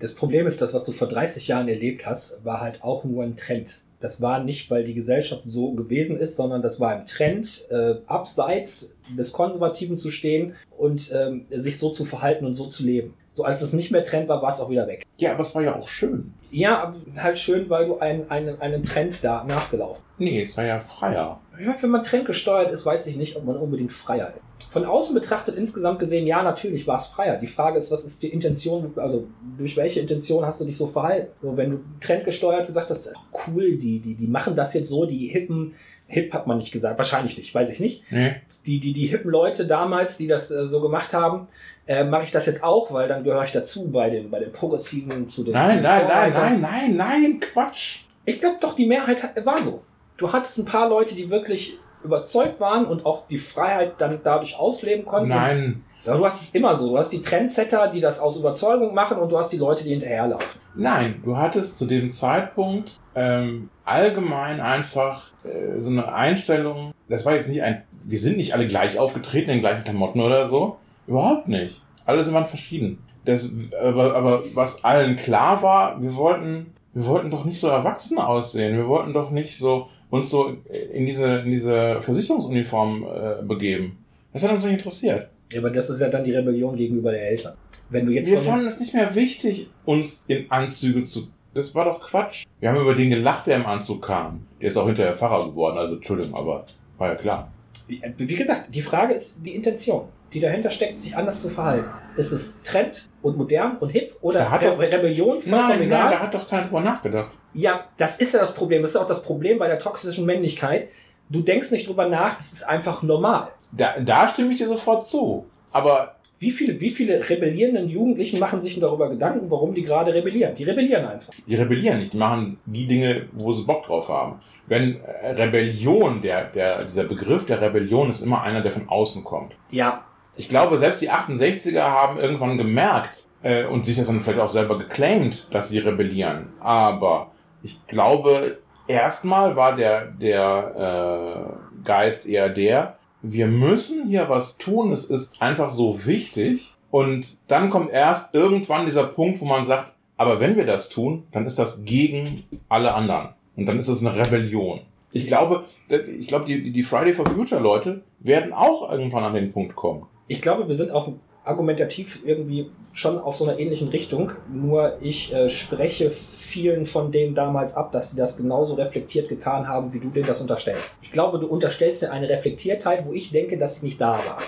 Das Problem ist, das, was du vor 30 Jahren erlebt hast, war halt auch nur ein Trend. Das war nicht, weil die Gesellschaft so gewesen ist, sondern das war im Trend, äh, abseits des Konservativen zu stehen und ähm, sich so zu verhalten und so zu leben. So als es nicht mehr Trend war, war es auch wieder weg. Ja, aber es war ja auch schön. Ja, halt schön, weil du einen, einen, einen Trend da nachgelaufen. Nee, es war ja freier. Ja, wenn man trendgesteuert ist, weiß ich nicht, ob man unbedingt freier ist. Von außen betrachtet, insgesamt gesehen, ja, natürlich war es freier. Die Frage ist, was ist die Intention, also durch welche Intention hast du dich so verhalten? So, wenn du trendgesteuert gesagt hast, cool, die, die, die machen das jetzt so, die hippen, hip hat man nicht gesagt, wahrscheinlich nicht, weiß ich nicht. Nee. Die, die, die hippen Leute damals, die das äh, so gemacht haben, äh, mache ich das jetzt auch, weil dann gehöre ich dazu bei den, bei den Progressiven zu den Nein, nein, nein, nein, nein, nein, Quatsch. Ich glaube doch, die Mehrheit war so. Du hattest ein paar Leute, die wirklich überzeugt waren und auch die Freiheit dann dadurch ausleben konnten. Nein, Ja, du hast es immer so. Du hast die Trendsetter, die das aus Überzeugung machen und du hast die Leute, die hinterherlaufen. nein, du hattest zu dem Zeitpunkt ähm, allgemein einfach äh, so eine Einstellung, das war jetzt nicht ein, wir sind nicht alle gleich aufgetreten in gleichen Klamotten oder so, überhaupt nicht. Alle sind waren verschieden. Das, aber, aber was allen klar war, wir wollten, wir wollten doch nicht so erwachsen aussehen. Wir wollten doch nicht so uns so in diese, in diese Versicherungsuniform äh, begeben. Das hat uns nicht interessiert. Ja, aber das ist ja dann die Rebellion gegenüber der Eltern. Wenn du jetzt Wir fanden es nicht mehr wichtig, uns in Anzüge zu. Das war doch Quatsch. Wir haben über den gelacht, der im Anzug kam. Der ist auch hinterher Pfarrer geworden, also Entschuldigung, aber war ja klar. wie, wie gesagt, die Frage ist die Intention, die dahinter steckt, sich anders zu verhalten. Ist es Trend und modern und hip oder Re doch- Rebellion vollkommen Nein, egal? nein, da hat doch keiner drüber nachgedacht. Ja, das ist ja das Problem. Das ist auch das Problem bei der toxischen Männlichkeit. Du denkst nicht drüber nach, das ist einfach normal. Da, da stimme ich dir sofort zu. Aber Wie viele, wie viele rebellierenden Jugendlichen machen sich denn darüber Gedanken, warum die gerade rebellieren? Die rebellieren einfach. die rebellieren nicht. Die machen die Dinge, wo sie Bock drauf haben. Wenn äh, Rebellion, der, der, dieser Begriff der Rebellion ist immer einer, der von außen kommt. Ja, Ich glaube, selbst die 68er haben irgendwann gemerkt äh, und sich das dann vielleicht auch selber geclaimed, dass sie rebellieren. Aber ich glaube, erstmal war der, der äh, Geist eher der, wir müssen hier was tun, es ist einfach so wichtig. Und dann kommt erst irgendwann dieser Punkt, wo man sagt, aber wenn wir das tun, dann ist das gegen alle anderen. Und dann ist es eine Rebellion. Ich glaube, ich glaube, die, die Friday for Future Leute werden auch irgendwann an den Punkt kommen. ich glaube, wir sind auf argumentativ irgendwie schon auf so einer ähnlichen Richtung. Nur ich äh, spreche vielen von denen damals ab, dass sie das genauso reflektiert getan haben, wie du denen das unterstellst. Ich glaube, du unterstellst dir eine Reflektiertheit, wo ich denke, dass sie nicht da war.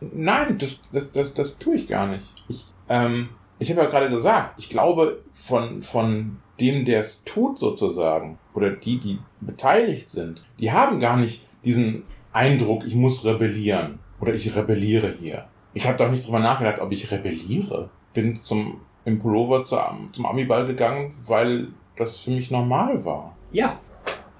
Nein, das, das, das, das tue ich gar nicht. Ich, ähm, ich habe ja gerade gesagt, ich glaube, von, von dem, der es tut sozusagen, oder die, die beteiligt sind, die haben gar nicht diesen Eindruck, ich muss rebellieren oder ich rebelliere hier. Ich habe doch nicht drüber nachgedacht, ob ich rebelliere. Bin zum, im Pullover zu, zum Amiball gegangen, weil das für mich normal war. Ja.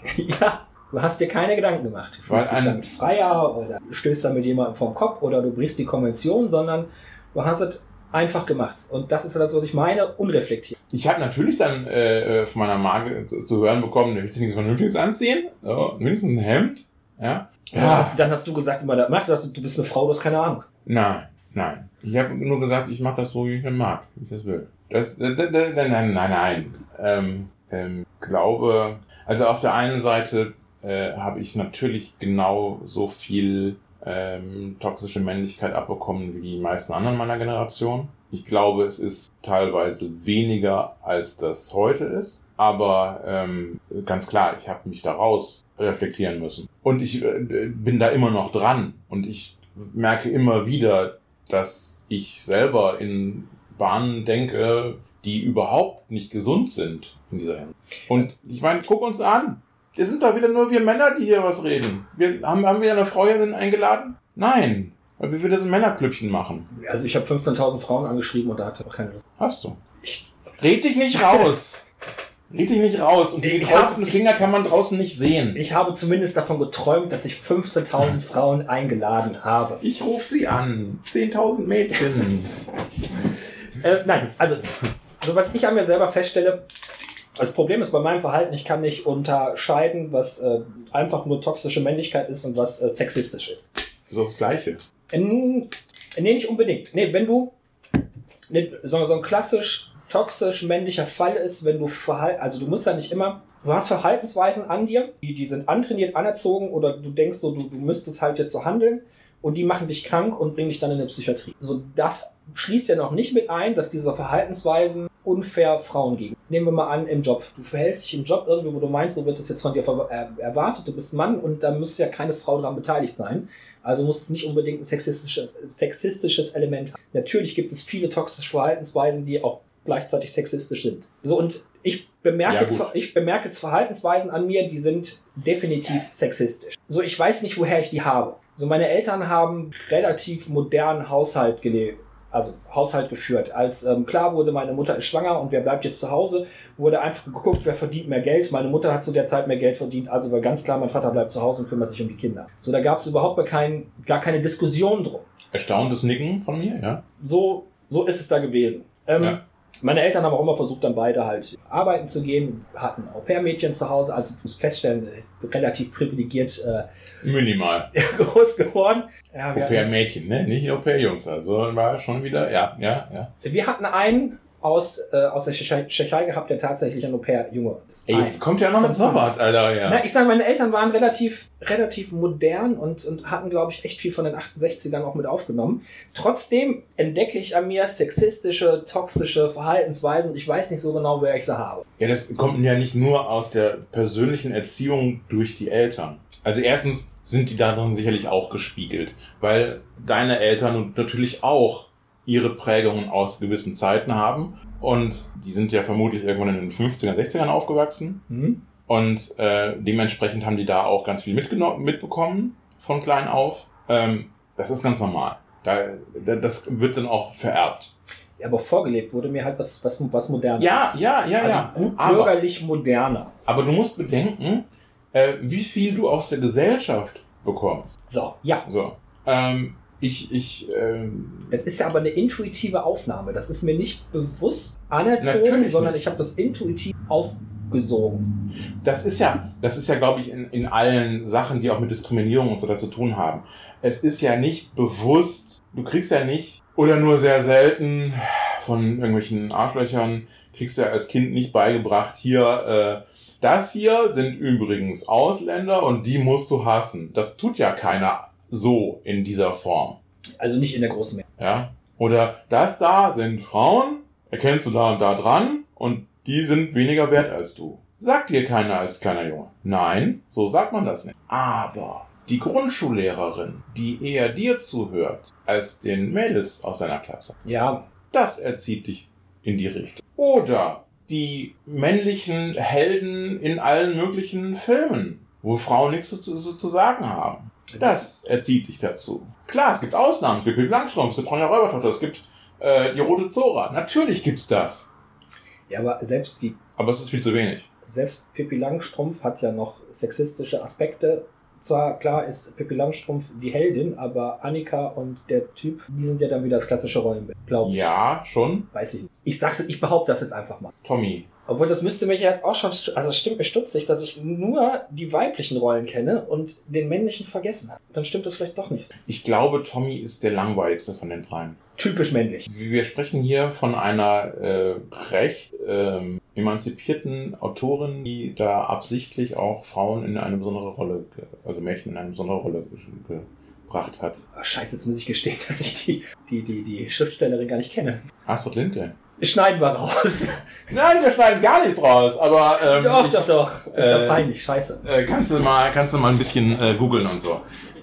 ja. Du hast dir keine Gedanken gemacht. Du Weil fühlst dich ein- damit freier oder du stößt da mit jemandem vom Kopf oder du brichst die Konvention, sondern du hast es einfach gemacht. Und das ist das, was ich meine, unreflektiert. Ich habe natürlich dann äh, äh, von meiner Marke zu, hören bekommen, du willst du nichts Vernünftiges anziehen? So, wenigstens ein Hemd? Ja? Dann, hast, dann hast du gesagt, wie man das macht, du, du bist eine Frau, du hast keine Ahnung. Nein, nein. Ich habe nur gesagt, ich mache das so, wie ich das mag, wie ich das will. Das, äh, d- nein, nein, nein. Ähm, ähm, glaube, also auf der einen Seite äh, habe ich natürlich genau so viel ähm, toxische Männlichkeit abbekommen wie die meisten anderen meiner Generation. Ich glaube, es ist teilweise weniger, als das heute ist. Aber ähm, ganz klar, ich habe mich daraus reflektieren müssen. Und ich äh, bin da immer noch dran. Und ich merke immer wieder, dass ich selber in Bahnen denke, die überhaupt nicht gesund sind in dieser Hinsicht. Und ich meine, guck uns an. Es sind doch wieder nur wir Männer, die hier was reden. Wir, haben, haben wir eine Frau hier eingeladen? Nein. Weil wir wieder so ein Männerklüppchen machen. Also ich habe 15.000 Frauen angeschrieben und da hatte auch keine Lust. Hast du. Ich Red dich nicht raus. Red dich nicht raus. Und die gekreuzten Finger kann man draußen nicht sehen. Ich habe zumindest davon geträumt, dass ich 15.000 Frauen eingeladen habe. Ich rufe sie an. 10.000 Mädchen. äh, nein, also, also was ich an mir selber feststelle, das Problem ist bei meinem Verhalten, ich kann nicht unterscheiden, was äh, einfach nur toxische Männlichkeit ist und was äh, sexistisch ist. So das Gleiche. Äh, nee, nicht unbedingt. Nee, wenn du so, so ein klassisch toxisch männlicher Fall ist, wenn du Verhalten, also du musst ja nicht immer, du hast Verhaltensweisen an dir, die, die sind antrainiert, anerzogen oder du denkst so, du, du müsstest halt jetzt so handeln und die machen dich krank und bringen dich dann in eine Psychiatrie. So, das schließt ja noch nicht mit ein, dass diese Verhaltensweisen unfair Frauen gegen. Nehmen wir mal an, im Job. Du verhältst dich im Job irgendwie, wo du meinst, so wird das jetzt von dir erwartet, du bist Mann und da müsste ja keine Frau daran beteiligt sein. Also muss es nicht unbedingt ein sexistisches, sexistisches Element haben. Natürlich gibt es viele toxische Verhaltensweisen, die auch gleichzeitig sexistisch sind. So und ich bemerke, ja, zwar, ich bemerke jetzt Verhaltensweisen an mir, die sind definitiv sexistisch. So, ich weiß nicht, woher ich die habe. So, meine Eltern haben relativ modernen Haushalt gelebt also Haushalt geführt. Als ähm, klar wurde, meine Mutter ist schwanger und wer bleibt jetzt zu Hause, wurde einfach geguckt, wer verdient mehr Geld. Meine Mutter hat zu der Zeit mehr Geld verdient, also war ganz klar, mein Vater bleibt zu Hause und kümmert sich um die Kinder. So, da gab es überhaupt kein, gar keine Diskussion drum. Erstauntes Nicken von mir, ja. So, so ist es da gewesen. Ähm, ja. Meine Eltern haben auch immer versucht, dann beide halt arbeiten zu gehen, hatten Au-pair-Mädchen zu Hause, also muss feststellen, relativ privilegiert äh, minimal groß geworden. Ja, Au-pair-Mädchen, ne? Nicht Au-pair-Jungs, also war schon wieder, ja, ja, ja. Wir hatten einen aus, äh, aus der Tschechei gehabt, der tatsächlich ein Au-pair-Junge ist. Ey, jetzt kommt ja noch ein Sabbat, Alter, ja. Na, ich sage, meine Eltern waren relativ, relativ modern und, und hatten, glaube ich, echt viel von den 68ern auch mit aufgenommen. Trotzdem entdecke ich an mir sexistische, toxische Verhaltensweisen und ich weiß nicht so genau, wer ich sie habe. Ja, das kommt ja nicht nur aus der persönlichen Erziehung durch die Eltern. Also erstens sind die darin sicherlich auch gespiegelt, weil deine Eltern natürlich auch ihre Prägungen aus gewissen Zeiten haben. Und die sind ja vermutlich irgendwann in den 50er, 60ern aufgewachsen. Mhm. Und äh, dementsprechend haben die da auch ganz viel mitbekommen von klein auf. Ähm, das ist ganz normal. Da, da, das wird dann auch vererbt. Ja, aber vorgelebt wurde mir halt was, was, was modernes. Ja, ja, ja, also ja. gut bürgerlich aber, moderner. Aber du musst bedenken, äh, wie viel du aus der Gesellschaft bekommst. So, ja. So. Ähm, ich, ich, ähm, Das ist ja aber eine intuitive Aufnahme. Das ist mir nicht bewusst anerzogen, sondern nicht. ich habe das intuitiv aufgesogen. Das ist ja, das ist ja, glaube ich, in, in allen Sachen, die auch mit Diskriminierung und so zu tun haben. Es ist ja nicht bewusst, du kriegst ja nicht, oder nur sehr selten von irgendwelchen Arschlöchern, kriegst du ja als Kind nicht beigebracht, hier, äh, das hier sind übrigens Ausländer und die musst du hassen. Das tut ja keiner so in dieser Form. Also nicht in der großen Menge. Ja. Oder das da sind Frauen, erkennst du da und da dran und die sind weniger wert als du. Sagt dir keiner als kleiner Junge. Nein, so sagt man das nicht. Aber die Grundschullehrerin, die eher dir zuhört als den Mädels aus seiner Klasse. Ja. Das erzieht dich in die Richtung. Oder die männlichen Helden in allen möglichen Filmen, wo Frauen nichts zu, zu sagen haben. Das erzieht dich dazu. Klar, es gibt Ausnahmen. Es gibt Pippi Langstrumpf, es gibt Ronja Räubertochter, es gibt äh, die Rote Zora. Natürlich gibt's das. Ja, aber selbst die... Aber es ist viel zu wenig. Selbst Pippi Langstrumpf hat ja noch sexistische Aspekte. Zwar, klar, ist Pippi Langstrumpf die Heldin, aber Annika und der Typ, die sind ja dann wieder das klassische Rollenbild, glaube ich. Ja, schon. Weiß ich nicht. Ich sag's, ich behaupte das jetzt einfach mal. Tommy. Obwohl, das müsste mich jetzt auch schon, also stimmt mir stutzig, dass ich nur die weiblichen Rollen kenne und den männlichen vergessen habe. Dann stimmt das vielleicht doch nicht. Ich glaube, Tommy ist der langweiligste von den dreien. Typisch männlich. Wir sprechen hier von einer äh, recht ähm, emanzipierten Autorin, die da absichtlich auch Frauen in eine besondere Rolle, also Mädchen in eine besondere Rolle gebracht hat. Oh, scheiße, jetzt muss ich gestehen, dass ich die, die, die, die Schriftstellerin gar nicht kenne. Astrid Lindgren. Schneiden wir raus. Nein, wir schneiden gar nichts raus, aber. Ähm, doch, ich, doch, doch. Ist ja äh, peinlich, scheiße. Äh, kannst, du mal, kannst du mal ein bisschen äh, googeln und so.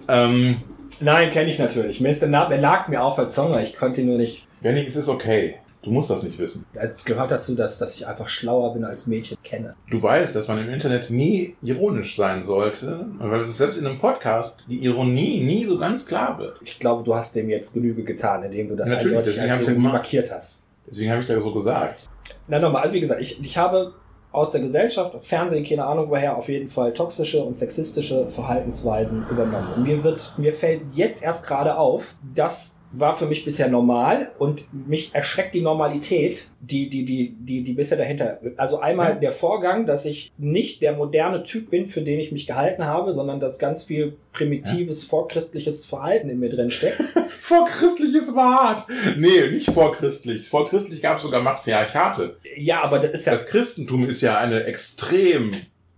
Ähm, Nein, kenne ich natürlich. Mir ist der Name, er lag mir auf der Zunge, ich konnte ihn nur nicht. Benny, es ist okay. Du musst das nicht wissen. Also es gehört dazu, dass, dass ich einfach schlauer bin als Mädchen kenne. Du weißt, dass man im Internet nie ironisch sein sollte, weil es selbst in einem Podcast die Ironie nie so ganz klar wird. Ich glaube, du hast dem jetzt Genüge getan, indem du das Natürlich, eindeutig als Ironie markiert hast. Deswegen habe ich das so gesagt. Na nochmal, also wie gesagt, ich, ich habe aus der Gesellschaft, Fernsehen, keine Ahnung woher, auf jeden Fall toxische und sexistische Verhaltensweisen übernommen. Und mir wird, mir fällt jetzt erst gerade auf, das war für mich bisher normal und mich erschreckt die Normalität, die, die, die, die, die bisher dahinter. Also einmal Ja. der Vorgang, dass ich nicht der moderne Typ bin, für den ich mich gehalten habe, sondern dass ganz viel primitives, vorchristliches Verhalten in mir drin steckt. Vorchristliches war hart. Nee, nicht vorchristlich. Vorchristlich gab es sogar Matriarchate. Ja, aber das ist ja Das Christentum ist ja eine extrem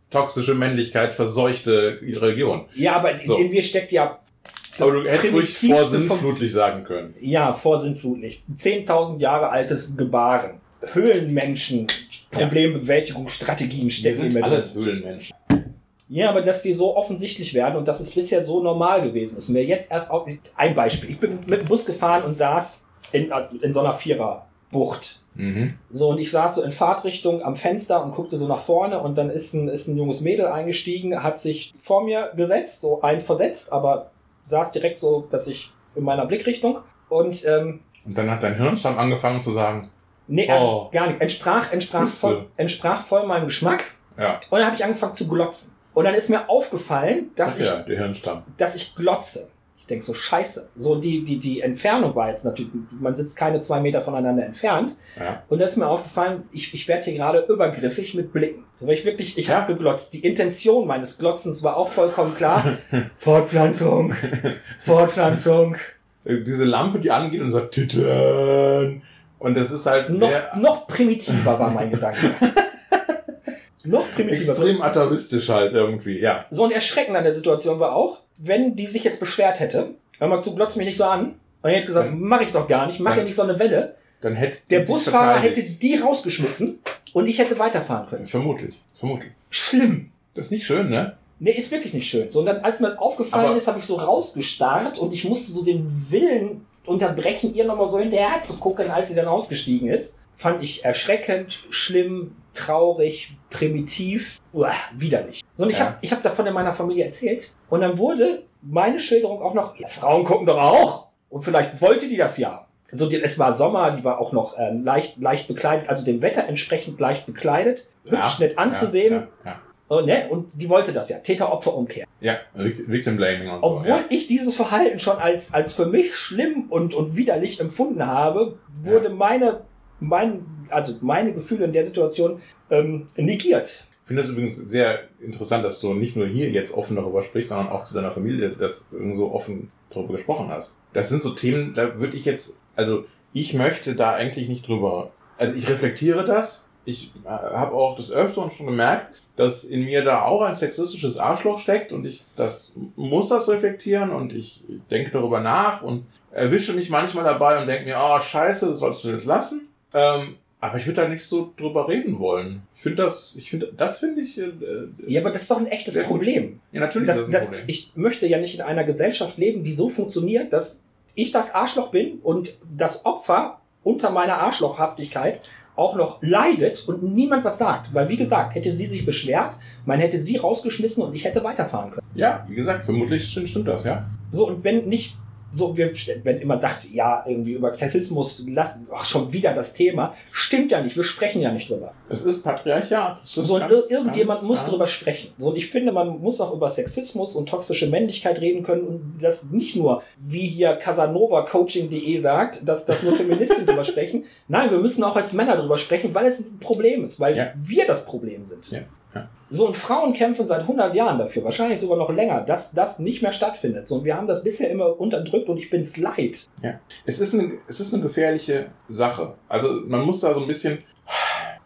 toxische Männlichkeit verseuchte Religion. Ja, aber So. in mir steckt ja. Aber du hättest ruhig vorsinnflutlich sagen können. Ja, vorsinnflutlich. 10.000 Jahre altes Gebaren. Höhlenmenschen, Problembewältigungsstrategien Wir stecken in sind alles drin. Höhlenmenschen. Ja, aber dass die so offensichtlich werden und dass es bisher so normal gewesen ist. Und mir jetzt erst auch, ein Beispiel. Ich bin mit dem Bus gefahren und saß in, in so einer Viererbucht. Mhm. So, und ich saß so in Fahrtrichtung am Fenster und guckte so nach vorne und dann ist ein, ist ein junges Mädel eingestiegen, hat sich vor mir gesetzt, so ein versetzt, aber saß direkt so, dass ich in meiner Blickrichtung und ähm, Und dann hat dein Hirnstamm angefangen zu sagen, nee, Oh. gar nicht. Entsprach, entsprach, voll, entsprach voll meinem Geschmack ja, und dann habe ich angefangen zu glotzen. Und dann ist mir aufgefallen, dass sag ich, ja, der Hirnstamm. dass ich glotze. Ich denk so, scheiße. So, die, die, die Entfernung war jetzt natürlich, man sitzt keine zwei Meter voneinander entfernt. Ja. Und da ist mir aufgefallen, ich, ich werde hier gerade übergriffig mit Blicken. Weil ich wirklich, ich Ja. habe geglotzt. Die Intention meines Glotzens war auch vollkommen klar. Fortpflanzung, Fortpflanzung. Diese Lampe, die angeht und sagt, Titten. Und das ist halt Noch, noch primitiver war mein Gedanke. noch primitiver. extrem atavistisch halt irgendwie, ja. So ein Erschrecken an der Situation war auch, wenn die sich jetzt beschwert hätte, hör mal zu, glotz mich nicht so an. Und er hätte gesagt, mach ich doch gar nicht, mach ja nicht so eine Welle. Dann hätte Der Busfahrer hätte die rausgeschmissen und ich hätte weiterfahren können. Vermutlich, vermutlich. Schlimm. Das ist nicht schön, ne? Nee, ist wirklich nicht schön. So, und dann, als mir das aufgefallen Aber- ist, habe ich so rausgestarrt und ich musste so den Willen unterbrechen, ihr nochmal so hinterher zu gucken, als sie dann ausgestiegen ist. Fand ich erschreckend, schlimm, traurig, primitiv, uah, widerlich. So, und ich Ja. habe ich hab davon in meiner Familie erzählt. Und dann wurde meine Schilderung auch noch, ja, Frauen gucken doch auch. Und vielleicht wollte die das ja. So, die, es war Sommer, die war auch noch äh, leicht, leicht bekleidet, also dem Wetter entsprechend leicht bekleidet, hübsch nett anzusehen. Ja, ja, Und, ne? und die wollte das ja. Täter-Opfer-Umkehr. ja. ja. Vic- Victim Blaming und Obwohl so. Ja. ich dieses Verhalten schon als, als für mich schlimm und, und widerlich empfunden habe, wurde Ja. meine, mein, also meine Gefühle in der Situation ähm, negiert. Ich finde es übrigens sehr interessant, dass du nicht nur hier jetzt offen darüber sprichst, sondern auch zu deiner Familie, dass du so offen darüber gesprochen hast. Das sind so Themen, da würde ich jetzt, also ich möchte da eigentlich nicht drüber. Also ich reflektiere das. Ich äh, habe auch des Öfteren schon gemerkt, dass in mir da auch ein sexistisches Arschloch steckt und ich das muss das reflektieren und ich denke darüber nach und erwische mich manchmal dabei und denke mir, ah scheiße, das sollst du das lassen. Ähm, aber ich würde da nicht so drüber reden wollen. Ich finde das, ich finde, das finde ich, äh, äh, Ja, aber das ist doch ein echtes Sehr gut. Problem. ja natürlich Das, ist das ein das, Problem. ich möchte ja nicht in einer Gesellschaft leben, die so funktioniert, dass ich das Arschloch bin und das Opfer unter meiner Arschlochhaftigkeit auch noch leidet und niemand was sagt. Weil, wie gesagt, hätte sie sich beschwert, man hätte sie rausgeschmissen und ich hätte weiterfahren können. ja, wie gesagt, vermutlich stimmt das, ja. So, und wenn nicht, so, wir, wenn immer sagt, ja, irgendwie über Sexismus, lass, ach, schon wieder das Thema, stimmt ja nicht, wir sprechen ja nicht drüber. Es ist Patriarchat. Es ist So, und ganz, ir irgendjemand ganz, muss ganz- drüber sprechen. So, und ich finde, man muss auch über Sexismus und toxische Männlichkeit reden können und das nicht nur, wie hier CasanovaCoaching.de sagt, dass, dass nur Feministinnen drüber sprechen. Nein, wir müssen auch als Männer drüber sprechen, weil es ein Problem ist, weil Ja. wir das Problem sind. Ja, ja. So, und Frauen kämpfen seit 100 Jahren dafür, wahrscheinlich sogar noch länger, dass das nicht mehr stattfindet. So, und wir haben das bisher immer unterdrückt und ich bin's leid. Es ist, eine, es ist eine gefährliche Sache. Also man muss da so ein bisschen.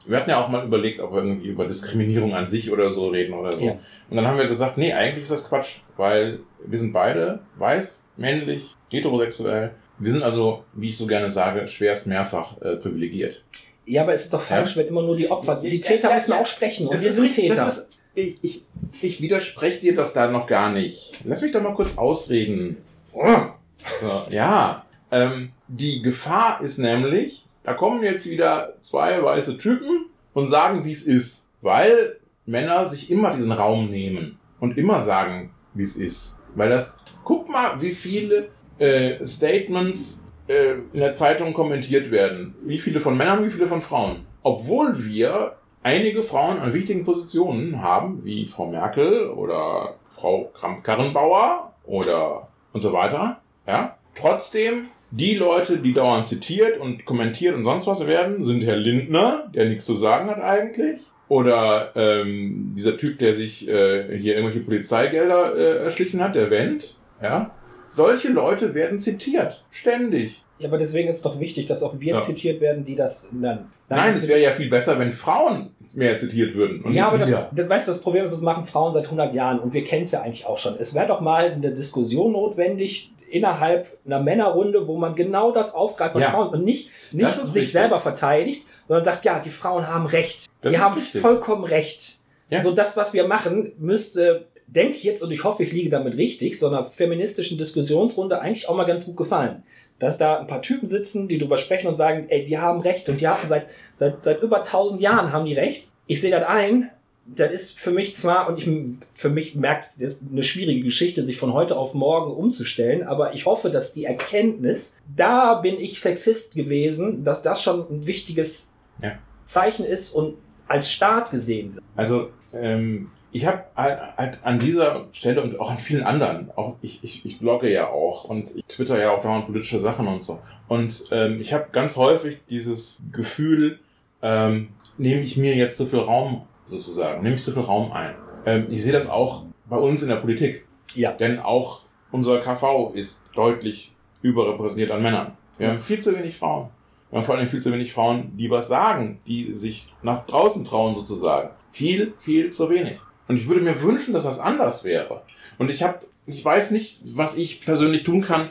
Wir hatten ja auch mal überlegt, ob wir irgendwie über Diskriminierung an sich oder so reden oder so. Ja. Und dann haben wir gesagt, nee, eigentlich ist das Quatsch, weil wir sind beide weiß, männlich, heterosexuell. Wir sind also, wie ich so gerne sage, schwerst mehrfach äh, privilegiert. Ja, aber es ist doch falsch, wenn immer nur die Opfer, die Täter Ja, müssen ja. auch sprechen und wir sind richtig, Täter. Ist, ich, ich, ich widerspreche dir doch da noch gar nicht. Lass mich doch mal kurz ausreden. So, ja, ähm, die Gefahr ist nämlich, da kommen jetzt wieder zwei weiße Typen und sagen, wie es ist. Weil Männer sich immer diesen Raum nehmen und immer sagen, wie es ist. Weil das, guck mal, wie viele äh, Statements äh, in der Zeitung kommentiert werden. Wie viele von Männern, wie viele von Frauen. Obwohl wir einige Frauen an wichtigen Positionen haben, wie Frau Merkel oder Frau Kramp-Karrenbauer oder und so weiter. Ja, trotzdem die Leute, die dauernd zitiert und kommentiert und sonst was werden, sind Herr Lindner, der nichts zu sagen hat eigentlich. Oder ähm, dieser Typ, der sich äh, hier irgendwelche Polizeigelder äh, erschlichen hat, der Wendt. Ja? Solche Leute werden zitiert. Ständig. Ja, aber deswegen ist es doch wichtig, dass auch wir Ja. zitiert werden, die das dann. Nein, es wäre ja viel besser, wenn Frauen mehr zitiert würden. Ja, aber das, weißt du, das Problem ist, das machen Frauen seit 100 Jahren und wir kennen es ja eigentlich auch schon. Es wäre doch mal eine Diskussion notwendig innerhalb einer Männerrunde, wo man genau das aufgreift, was Ja. Frauen und nicht, nicht sich richtig. selber verteidigt, sondern sagt, ja, die Frauen haben Recht. Das die haben richtig. vollkommen Recht. Ja. So das, was wir machen, müsste, denke ich jetzt, und ich hoffe, ich liege damit richtig, so einer feministischen Diskussionsrunde eigentlich auch mal ganz gut gefallen. Dass da ein paar Typen sitzen, die drüber sprechen und sagen, ey, die haben Recht und die hatten seit, seit, seit über tausend Jahren haben die Recht. Ich sehe das ein, das ist für mich zwar, und ich, für mich merkt, es ist eine schwierige Geschichte, sich von heute auf morgen umzustellen, aber ich hoffe, dass die Erkenntnis, da bin ich Sexist gewesen, dass das schon ein wichtiges Ja. Zeichen ist und als Staat gesehen wird. Also, ähm, ich habe halt, halt an dieser Stelle und auch an vielen anderen, auch ich, ich, ich blogge ja auch und ich twitter ja auch dauernd politische Sachen und so. Und ähm, ich habe ganz häufig dieses Gefühl, ähm, nehme ich mir jetzt zu viel Raum sozusagen, nehme ich zu viel Raum ein. Ähm, ich sehe das auch bei uns in der Politik. Ja. Denn auch unser KV ist deutlich überrepräsentiert an Männern. Wir haben viel zu wenig Frauen. Wir haben vor allem viel zu wenig Frauen, die was sagen, die sich nach draußen trauen sozusagen. Viel, viel zu wenig. Und ich würde mir wünschen, dass das anders wäre. Und ich habe, ich weiß nicht, was ich persönlich tun kann,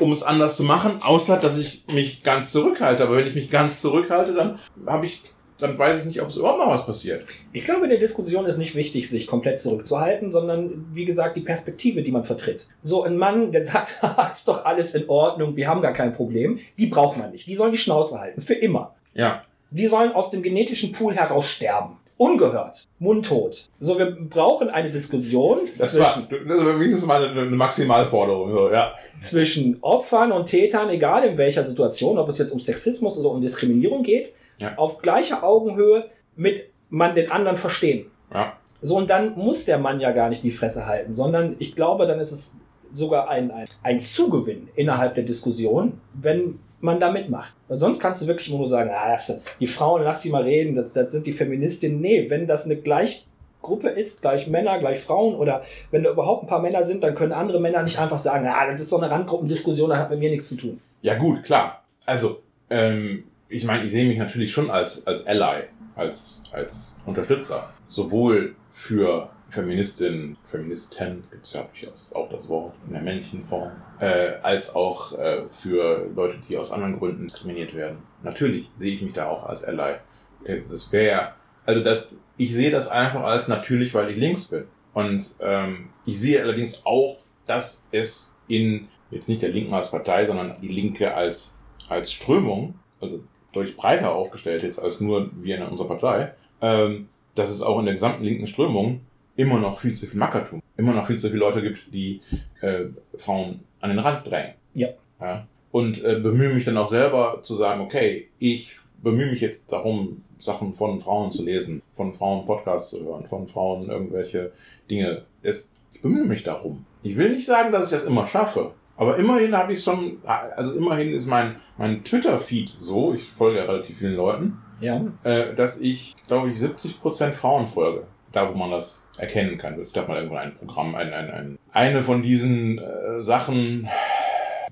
um es anders zu machen, außer dass ich mich ganz zurückhalte. Aber wenn ich mich ganz zurückhalte, dann habe ich, dann weiß ich nicht, ob es überhaupt noch was passiert. Ich glaube, in der Diskussion ist nicht wichtig, sich komplett zurückzuhalten, sondern wie gesagt, die Perspektive, die man vertritt. So ein Mann, der sagt, "Haha, ist doch alles in Ordnung, wir haben gar kein Problem, die braucht man nicht. Die sollen die Schnauze halten, für immer. Ja, Die sollen aus dem genetischen Pool heraus sterben. Ungehört, mundtot. So, wir brauchen eine Diskussion das war, zwischen, das war wenigstens mal eine, eine Maximalforderung. So, ja. zwischen Opfern und Tätern, egal in welcher Situation, ob es jetzt um Sexismus oder um Diskriminierung geht, Ja. auf gleicher Augenhöhe mit man den anderen verstehen. Ja. So, und dann muss der Mann ja gar nicht die Fresse halten, sondern ich glaube, dann ist es sogar ein, ein, ein Zugewinn innerhalb der Diskussion, wenn man da mitmacht. Weil sonst kannst du wirklich nur sagen, ah, das, die Frauen, lass die mal reden, das, das sind die Feministinnen. Nee, wenn das eine Gleichgruppe ist, gleich Männer, gleich Frauen, oder wenn da überhaupt ein paar Männer sind, dann können andere Männer nicht einfach sagen, ah, das ist so eine Randgruppendiskussion, das hat mit mir nichts zu tun. Ja, gut, klar. Also, ähm, ich meine, ich sehe mich natürlich schon als, als Ally, als, als Unterstützer. Sowohl für Feministinnen, Feministen, gibt es ja durchaus auch das Wort in der männlichen Form, äh, als auch äh, für Leute, die aus anderen Gründen diskriminiert werden. Natürlich sehe ich mich da auch als Ally. Äh, Das wäre, also das, ich sehe das einfach als natürlich, weil ich links bin. Und ähm, ich sehe allerdings auch, dass es in, jetzt nicht der Linken als Partei, sondern die Linke als, als Strömung, also deutlich breiter aufgestellt jetzt als nur wir in unserer Partei, ähm, dass es auch in der gesamten linken Strömung immer noch viel zu viel Mackertum, immer noch viel zu viele Leute gibt, die äh, Frauen an den Rand drängen. Ja. ja? Und äh, bemühe mich dann auch selber zu sagen, okay, ich bemühe mich jetzt darum, Sachen von Frauen zu lesen, von Frauen Podcasts zu hören, von Frauen irgendwelche Dinge. Das, ich bemühe mich darum. Ich will nicht sagen, dass ich das immer schaffe. Aber immerhin habe ich schon, also immerhin ist mein, mein Twitter-Feed so, ich folge ja relativ vielen Leuten, Ja. äh, dass ich, glaube ich, 70% Frauen folge. Da, wo man das erkennen kann. Es gab mal irgendwann ein Programm, ein, ein, ein, eine von diesen äh, Sachen,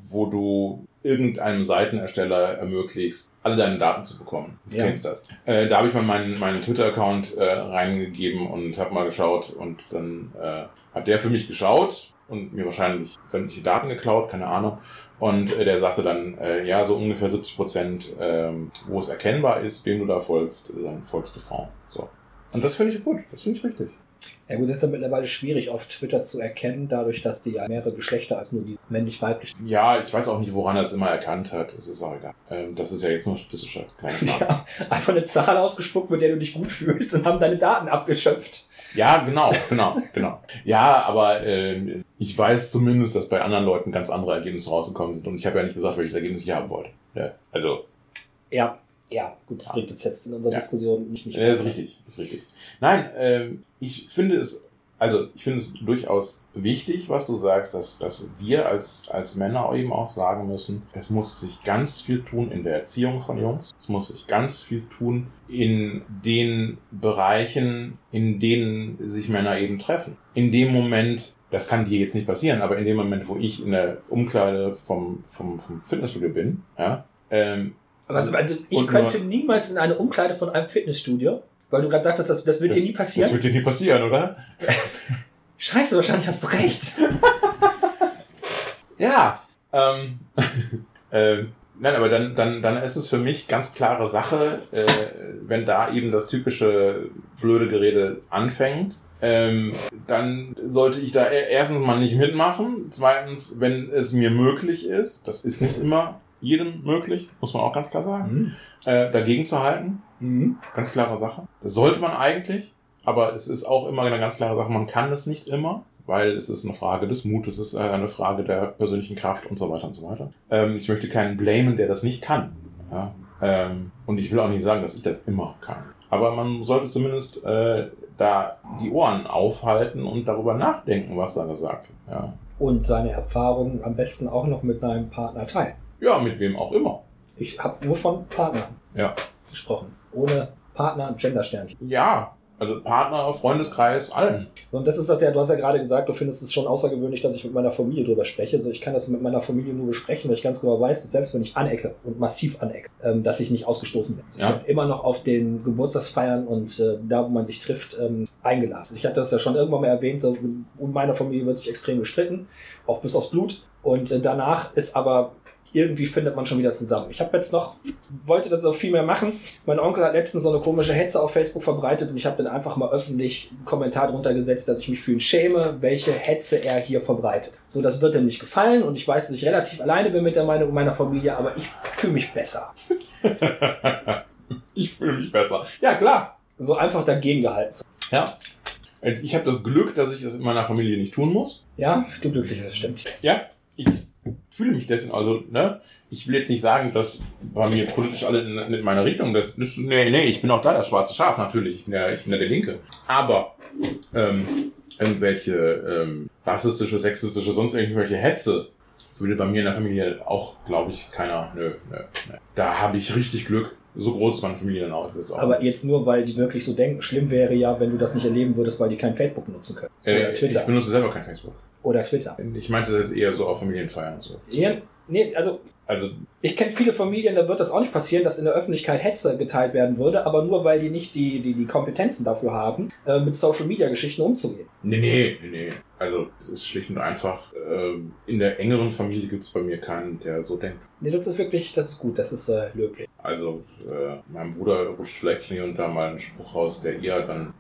wo du irgendeinem Seitenersteller ermöglicht, alle deine Daten zu bekommen. Du Ja. kennst das. Äh, da habe ich mal meinen, meinen Twitter-Account äh, reingegeben und habe mal geschaut und dann äh, hat der für mich geschaut und mir wahrscheinlich sämtliche Daten geklaut, keine Ahnung. Und äh, der sagte dann, äh, ja, so ungefähr 70 Prozent, ähm, wo es erkennbar ist, wem du da folgst, dann folgst du Frauen. So. Und das finde ich gut, das finde ich richtig. Ja gut, es ist ja mittlerweile schwierig auf Twitter zu erkennen, dadurch, dass die ja mehrere Geschlechter als nur die männlich-weiblich. Ja, ich weiß auch nicht, woran er es immer erkannt hat. Es ist auch egal. Ähm, das ist ja jetzt nur statistischer. Keine Frage. Ja, einfach eine Zahl ausgespuckt, mit der du dich gut fühlst und haben deine Daten abgeschöpft. Ja, genau, genau, genau. Ja, aber äh, ich weiß zumindest, dass bei anderen Leuten ganz andere Ergebnisse rausgekommen sind. Und ich habe ja nicht gesagt, welches Ergebnis ich haben wollte. Ja, also, Ja, ja, gut, das bringt uns jetzt in unserer Ja. Diskussion nicht nicht äh, ist richtig, ist richtig. Nein, ähm, ich finde es, also ich finde es durchaus wichtig, was du sagst, dass, dass wir als, als Männer eben auch sagen müssen, es muss sich ganz viel tun in der Erziehung von Jungs. Es muss sich ganz viel tun in den Bereichen, in denen sich Männer eben treffen. In dem Moment, das kann dir jetzt nicht passieren, aber in dem Moment, wo ich in der Umkleide vom, vom, vom Fitnessstudio bin, ja, ähm, Also, also ich könnte niemals in eine Umkleide von einem Fitnessstudio, weil du gerade sagtest, das, das wird dir nie Das passieren. wird dir nie passieren, oder? Scheiße, wahrscheinlich hast du recht. Ja. Ähm, ähm, nein, aber dann, dann, dann ist es für mich ganz klare Sache, äh, wenn da eben das typische blöde Gerede anfängt, ähm, dann sollte ich da e- erstens mal nicht mitmachen. Zweitens, wenn es mir möglich ist, das ist nicht immer jedem möglich, muss man auch ganz klar sagen, äh, dagegen zu halten. Mhm. Ganz klare Sache. Das sollte man eigentlich, aber es ist auch immer eine ganz klare Sache, man kann es nicht immer, weil es ist eine Frage des Mutes, es ist äh, eine Frage der persönlichen Kraft und so weiter und so weiter. Ähm, ich möchte keinen blamen, der das nicht kann. Ja? Ähm, und ich will auch nicht sagen, dass ich das immer kann. Aber man sollte zumindest äh, da die Ohren aufhalten und darüber nachdenken, was da gesagt wird. Ja, Und seine Erfahrungen am besten auch noch mit seinem Partner teilen. ja mit wem auch immer. Ich habe nur von Partnern Ja. gesprochen. Ohne Partner, Gendersternchen. Ja, also Partner, Freundeskreis, allen. Und das ist das ja, du hast ja gerade gesagt, du findest es schon außergewöhnlich, dass ich mit meiner Familie drüber spreche. Also ich kann das mit meiner Familie nur besprechen, weil ich ganz genau weiß, dass selbst wenn ich anecke und massiv anecke, ähm, dass ich nicht ausgestoßen bin. Ja. Ich werde immer noch auf den Geburtstagsfeiern und äh, da, wo man sich trifft, ähm, eingeladen. Ich hatte das ja schon irgendwann mal erwähnt, so um meine Familie wird sich extrem gestritten, auch bis aufs Blut. Und äh, danach ist aber irgendwie findet man schon wieder zusammen. Ich habe jetzt noch, wollte das auch viel mehr machen. Mein Onkel hat letztens so eine komische Hetze auf Facebook verbreitet und ich habe dann einfach mal öffentlich einen Kommentar drunter gesetzt, dass ich mich für ihn schäme, welche Hetze er hier verbreitet. So, das wird ihm nicht gefallen und ich weiß, dass ich relativ alleine bin mit der Meinung meiner Familie, aber ich fühle mich besser. ich fühle mich besser. Ja, klar. So einfach dagegen gehalten. Ja. Ich habe das Glück, dass ich das in meiner Familie nicht tun muss. Ja, du glücklich, das stimmt. Ja, ich fühle mich dessen, also, ne, ich will jetzt nicht sagen, dass bei mir politisch alle in, in meiner Richtung, das, das, nee, nee, ich bin auch da das schwarze Schaf, natürlich, ich bin ja, ich bin ja der Linke. Aber, ähm, irgendwelche, ähm, rassistische, sexistische, sonst irgendwelche Hetze würde bei mir in der Familie auch, glaube ich, keiner, nö, nö, nö. Da habe ich richtig Glück. So groß ist meine Familie dann auch. Ist auch Aber jetzt nur, weil die wirklich so denken, schlimm wäre ja, wenn du das nicht erleben würdest, weil die kein Facebook benutzen können. äh, Oder Twitter. Ich benutze selber kein Facebook. Oder Twitter. Ich meinte das eher so auf Familienfeiern und so. Ja, nee, also Also, Ich kenne viele Familien, da wird das auch nicht passieren, dass in der Öffentlichkeit Hetze geteilt werden würde, aber nur weil die nicht die, die, die Kompetenzen dafür haben, äh, mit Social Media Geschichten umzugehen. nee, nee, nee, nee. Also, es ist schlicht und einfach, ähm, in der engeren Familie gibt es bei mir keinen, der so denkt. Nee, das ist wirklich, das ist gut, das ist äh, löblich. Also, äh, mein Bruder rutscht vielleicht hier und da mal einen Spruch raus, der eher dann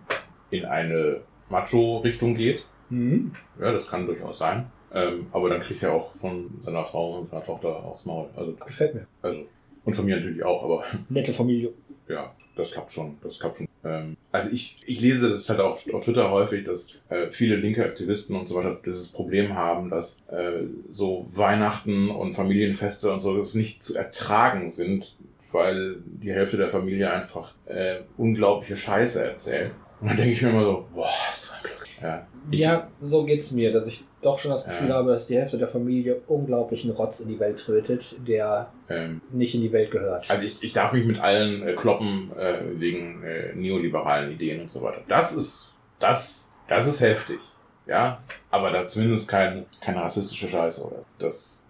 in eine Macho-Richtung geht. Mhm. Ja, das kann durchaus sein. Ähm, aber dann kriegt er auch von seiner Frau und seiner Tochter aufs Maul. Also, Gefällt mir. also, und von mir natürlich auch, aber Nette Familie. ja, das klappt schon. Das klappt schon. Ähm, also ich, ich lese das halt auch auf Twitter häufig, dass äh, viele linke Aktivisten und so weiter dieses Problem haben, dass äh, so Weihnachten und Familienfeste und so das nicht zu ertragen sind, weil die Hälfte der Familie einfach äh, unglaubliche Scheiße erzählt. Und dann denke ich mir immer so, boah, so ein Glück. Ja, ich, ja, so geht's mir, dass ich doch schon das Gefühl Ja. habe, dass die Hälfte der Familie unglaublichen Rotz in die Welt trötet, der ähm, nicht in die Welt gehört. Also ich, ich darf mich mit allen äh, kloppen äh, wegen äh, neoliberalen Ideen und so weiter. Das ist, das, das ist heftig. Ja, aber da zumindest kein, keine rassistische Scheiße oder das.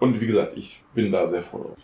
Und wie gesagt, ich bin da sehr froh drauf.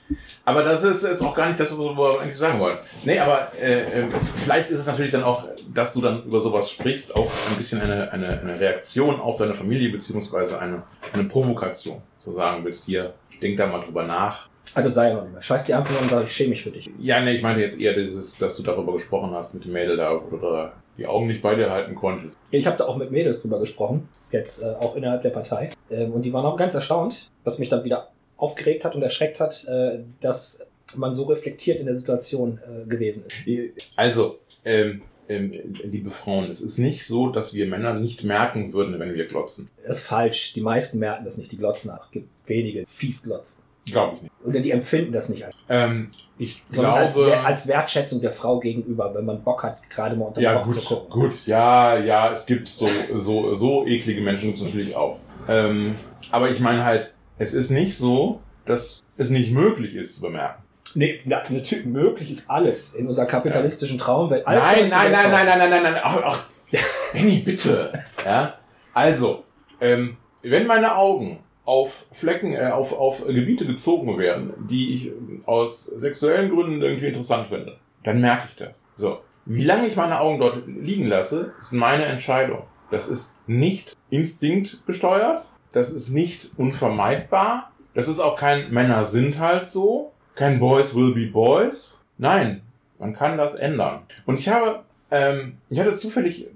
Aber das ist jetzt auch gar nicht das, was wir eigentlich sagen wollen. Nee, aber äh, äh, vielleicht ist es natürlich dann auch, dass du dann über sowas sprichst, auch ein bisschen eine, eine, eine Reaktion auf deine Familie, beziehungsweise eine, eine Provokation. So sagen willst, hier, denk da mal drüber nach. Also sei mehr. Scheiß die einfach nur und sag, ich schäme mich für dich. Ja, nee, ich meinte jetzt eher dieses, dass du darüber gesprochen hast mit dem Mädel da, wo du da die Augen nicht bei dir halten konntest. Ich habe da auch mit Mädels drüber gesprochen, jetzt äh, auch innerhalb der Partei. Ähm, und die waren auch ganz erstaunt, was mich dann wieder aufgeregt hat und erschreckt hat, äh, dass man so reflektiert in der Situation äh, gewesen ist. Also, ähm, ähm, liebe Frauen, es ist nicht so, dass wir Männer nicht merken würden, wenn wir glotzen. Das ist falsch. Die meisten merken das nicht, die glotzen nach. Es gibt wenige fies glotzen. Glaube ich nicht. Oder die empfinden das nicht als, Ähm, ich sondern glaube, als, als Wertschätzung der Frau gegenüber, wenn man Bock hat, gerade mal unter den ja Rock gut, zu gucken. gut, ja, ja, es gibt so so so eklige Menschen gibt's natürlich auch. Ähm, aber ich meine halt, es ist nicht so, dass es nicht möglich ist zu bemerken. Nee, na, natürlich, möglich ist alles in unserer kapitalistischen Traumwelt. Alles nein, kann nein, ich nein, mir nein, nein, nein, nein, nein, ach, ach, Benny, bitte. Ja, also, ähm, wenn meine Augen auf Flecken, äh, auf, auf Gebiete gezogen werden, die ich aus sexuellen Gründen irgendwie interessant finde, dann merke ich das. So. Wie lange ich meine Augen dort liegen lasse, ist meine Entscheidung. Das ist nicht instinktgesteuert, das ist nicht unvermeidbar, das ist auch kein Männer sind halt so, kein Boys will be Boys. Nein, man kann das ändern. Und ich habe, ähm, ich hatte zufällig äh,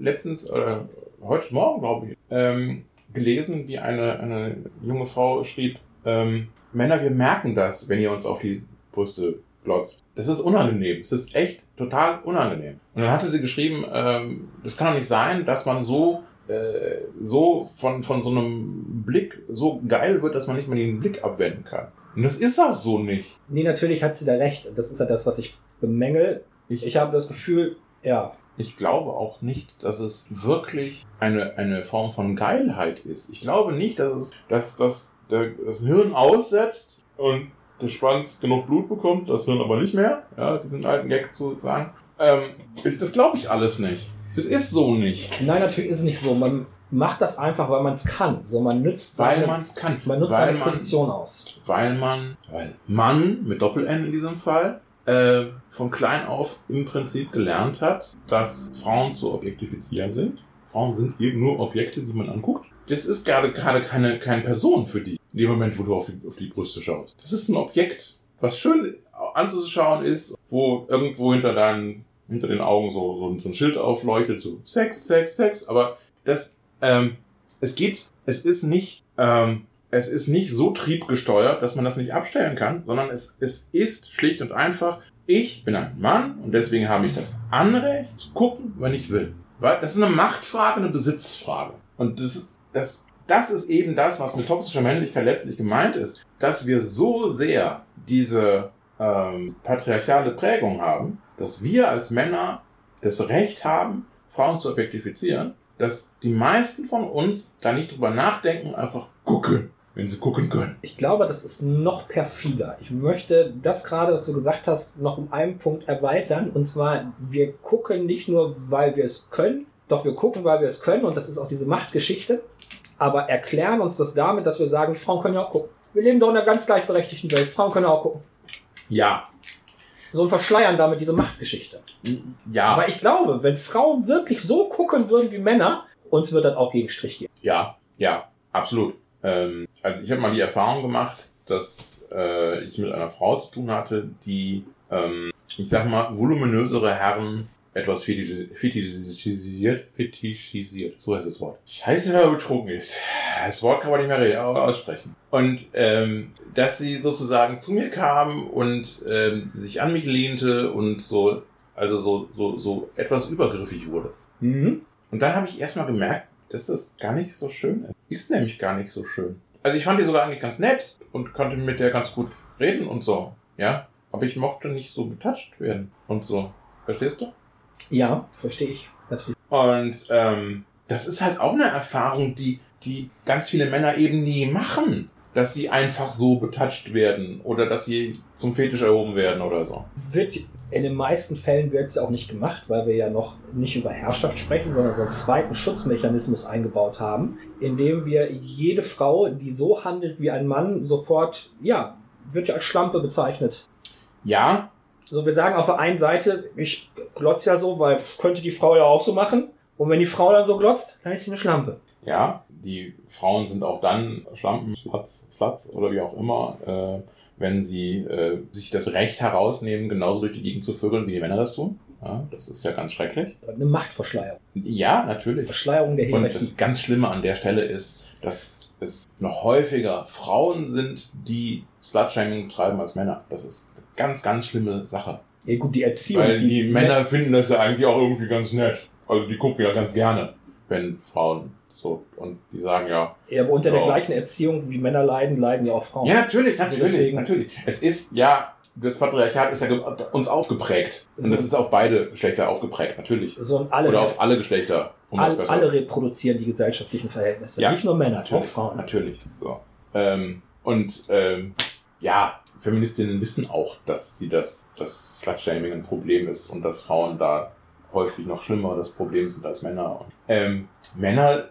letztens oder heute Morgen, glaube ich, ähm, gelesen, wie eine, eine junge Frau schrieb, ähm, Männer, wir merken das, wenn ihr uns auf die Brüste glotzt. Das ist unangenehm. Es ist echt total unangenehm. Und dann hatte sie geschrieben, ähm, das kann doch nicht sein, dass man so äh, so von, von so einem Blick so geil wird, dass man nicht mal den Blick abwenden kann. Und das ist auch so nicht. Nee, natürlich hat sie da recht. Das ist ja das, was ich bemängel. Ich, Ich habe das Gefühl, ja, ich glaube auch nicht, dass es wirklich eine, eine Form von Geilheit ist. Ich glaube nicht, dass es, dass, dass der, das Hirn aussetzt und der Schwanz genug Blut bekommt, das Hirn aber nicht mehr. Ja, diesen alten Gag zu sagen. Ähm, ich, das glaube ich alles nicht. Das ist so nicht. nein, natürlich ist es nicht so. Man macht das einfach, weil man es kann. So, man nützt Weil seine, man es kann. man nutzt weil seine man, Position aus. weil man, weil Mann mit Doppel-N in diesem Fall, äh, von klein auf im Prinzip gelernt hat, dass Frauen zu objektifizieren sind. Frauen sind eben nur Objekte, die man anguckt. Das ist gerade gerade keine, keine Person für dich. In dem Moment, wo du auf die, auf die Brüste schaust. Das ist ein Objekt, was schön anzuschauen ist, wo irgendwo hinter deinen, hinter den Augen so, so, so ein Schild aufleuchtet, so Sex, Sex, Sex. Aber das, ähm, es geht, es ist nicht, ähm, es ist nicht so triebgesteuert, dass man das nicht abstellen kann, sondern es, es ist schlicht und einfach, ich bin ein Mann und deswegen habe ich das Anrecht zu gucken, wenn ich will. Weil das ist eine Machtfrage, eine Besitzfrage. Und das ist, das, das ist eben das, was mit toxischer Männlichkeit letztlich gemeint ist, dass wir so sehr diese ähm, patriarchale Prägung haben, dass wir als Männer das Recht haben, Frauen zu objektifizieren, dass die meisten von uns da nicht drüber nachdenken, einfach gucken, wenn sie gucken können. Ich glaube, das ist noch perfider. Ich möchte das gerade, was du gesagt hast, noch um einen Punkt erweitern. Und zwar, wir gucken nicht nur, weil wir es können, doch wir gucken, weil wir es können. Und das ist auch diese Machtgeschichte. Aber erklären uns das damit, dass wir sagen, Frauen können ja auch gucken. Wir leben doch in einer ganz gleichberechtigten Welt. Frauen können auch gucken. Ja, So und verschleiern damit diese Machtgeschichte. ja, Aber ich glaube, wenn Frauen wirklich so gucken würden wie Männer, uns wird das auch gegen Strich gehen. ja, ja, absolut. Ähm, also ich habe mal die Erfahrung gemacht, dass äh, ich mit einer Frau zu tun hatte, die, ähm, ich sag mal, voluminösere Herren etwas fetischis- fetischisiert, fetischisiert, so heißt das Wort. Scheiße, wer betrunken ist. Das Wort kann man nicht mehr re- aussprechen. Und ähm, dass sie sozusagen zu mir kam und ähm, sich an mich lehnte und so, also so, so, so etwas übergriffig wurde. Mhm. Und dann habe ich erstmal gemerkt, dass das gar nicht so schön ist. Ist nämlich gar nicht so schön. Also ich fand die sogar eigentlich ganz nett und konnte mit der ganz gut reden und so. Ja. Aber ich mochte nicht so betatscht werden und so. Verstehst du? Ja, verstehe ich. Natürlich. Und ähm, das ist halt auch eine Erfahrung, die, die ganz viele Männer eben nie machen. Dass sie einfach so betatscht werden oder dass sie zum Fetisch erhoben werden oder so. Wird in den meisten Fällen wird es ja auch nicht gemacht, weil wir ja noch nicht über Herrschaft sprechen, sondern so einen zweiten Schutzmechanismus eingebaut haben, indem wir jede Frau, die so handelt wie ein Mann, sofort, ja, wird ja als Schlampe bezeichnet. Ja, So, wir sagen auf der einen Seite, ich glotze ja so, weil könnte die Frau ja auch so machen. Und wenn die Frau dann so glotzt, dann ist sie eine Schlampe. Ja, die Frauen sind auch dann Schlampen, Sluts, Sluts oder wie auch immer, äh, wenn sie äh, sich das Recht herausnehmen, genauso durch die Gegend zu vögeln, wie die Männer das tun. Ja, das ist ja ganz schrecklich. Eine Machtverschleierung. Ja, natürlich. Verschleierung der Und Hierarchie. das ganz Schlimme an der Stelle ist, dass es noch häufiger Frauen sind, die Slutshaming betreiben als Männer. Das ist eine ganz, ganz schlimme Sache. Ja, gut, die Erziehung. Weil die, Männer finden das ja eigentlich auch irgendwie ganz nett. Also die gucken ja ganz gerne, wenn Frauen so und die sagen ja. Ja, aber unter der Ja. gleichen Erziehung, wie Männer leiden, leiden ja auch Frauen. Ja, natürlich, Also natürlich, deswegen- natürlich. Es ist ja, das Patriarchat ist ja uns aufgeprägt. Und So. das ist auf beide Geschlechter aufgeprägt, natürlich. So und alle, Oder auf alle Geschlechter, um all, alle reproduzieren die gesellschaftlichen Verhältnisse. Ja, Nicht nur Männer, auch Frauen. Natürlich. So. Ähm, und ähm, ja, Feministinnen wissen auch, dass sie das, dass Slutshaming ein Problem ist und dass Frauen da häufig noch schlimmer das Problem sind als Männer. Und, ähm, Männer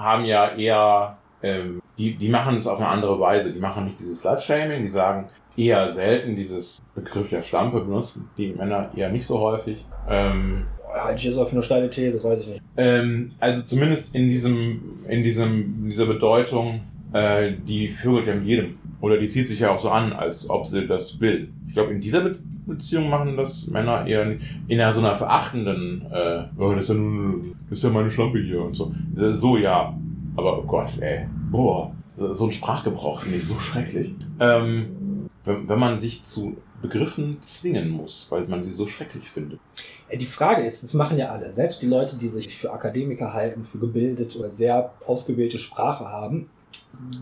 haben ja eher, ähm, die, die machen es auf eine andere Weise. Die machen nicht dieses Slutshaming, die sagen eher selten dieses Begriff der Schlampe benutzen die Männer eher nicht so häufig. Ähm, Halte ich jetzt auf eine steile These, weiß ich nicht. ähm, also zumindest in diesem, in diesem, dieser Bedeutung, äh, die vögelt ja mit jedem. Oder die zieht sich ja auch so an, als ob sie das will. Ich glaube, in dieser Be Beziehung machen das Männer eher in so einer verachtenden, äh, oh, das ist ja nur, das ist ja meine Schlampe hier und so. So ja. Aber oh Gott, ey. Boah. So, ein Sprachgebrauch finde ich so schrecklich. Ähm, wenn, wenn man sich zu Begriffen zwingen muss, weil man sie so schrecklich findet. Äh, Die Frage ist, das machen ja alle, selbst die Leute, die sich für Akademiker halten, für gebildet oder sehr ausgebildete Sprache haben,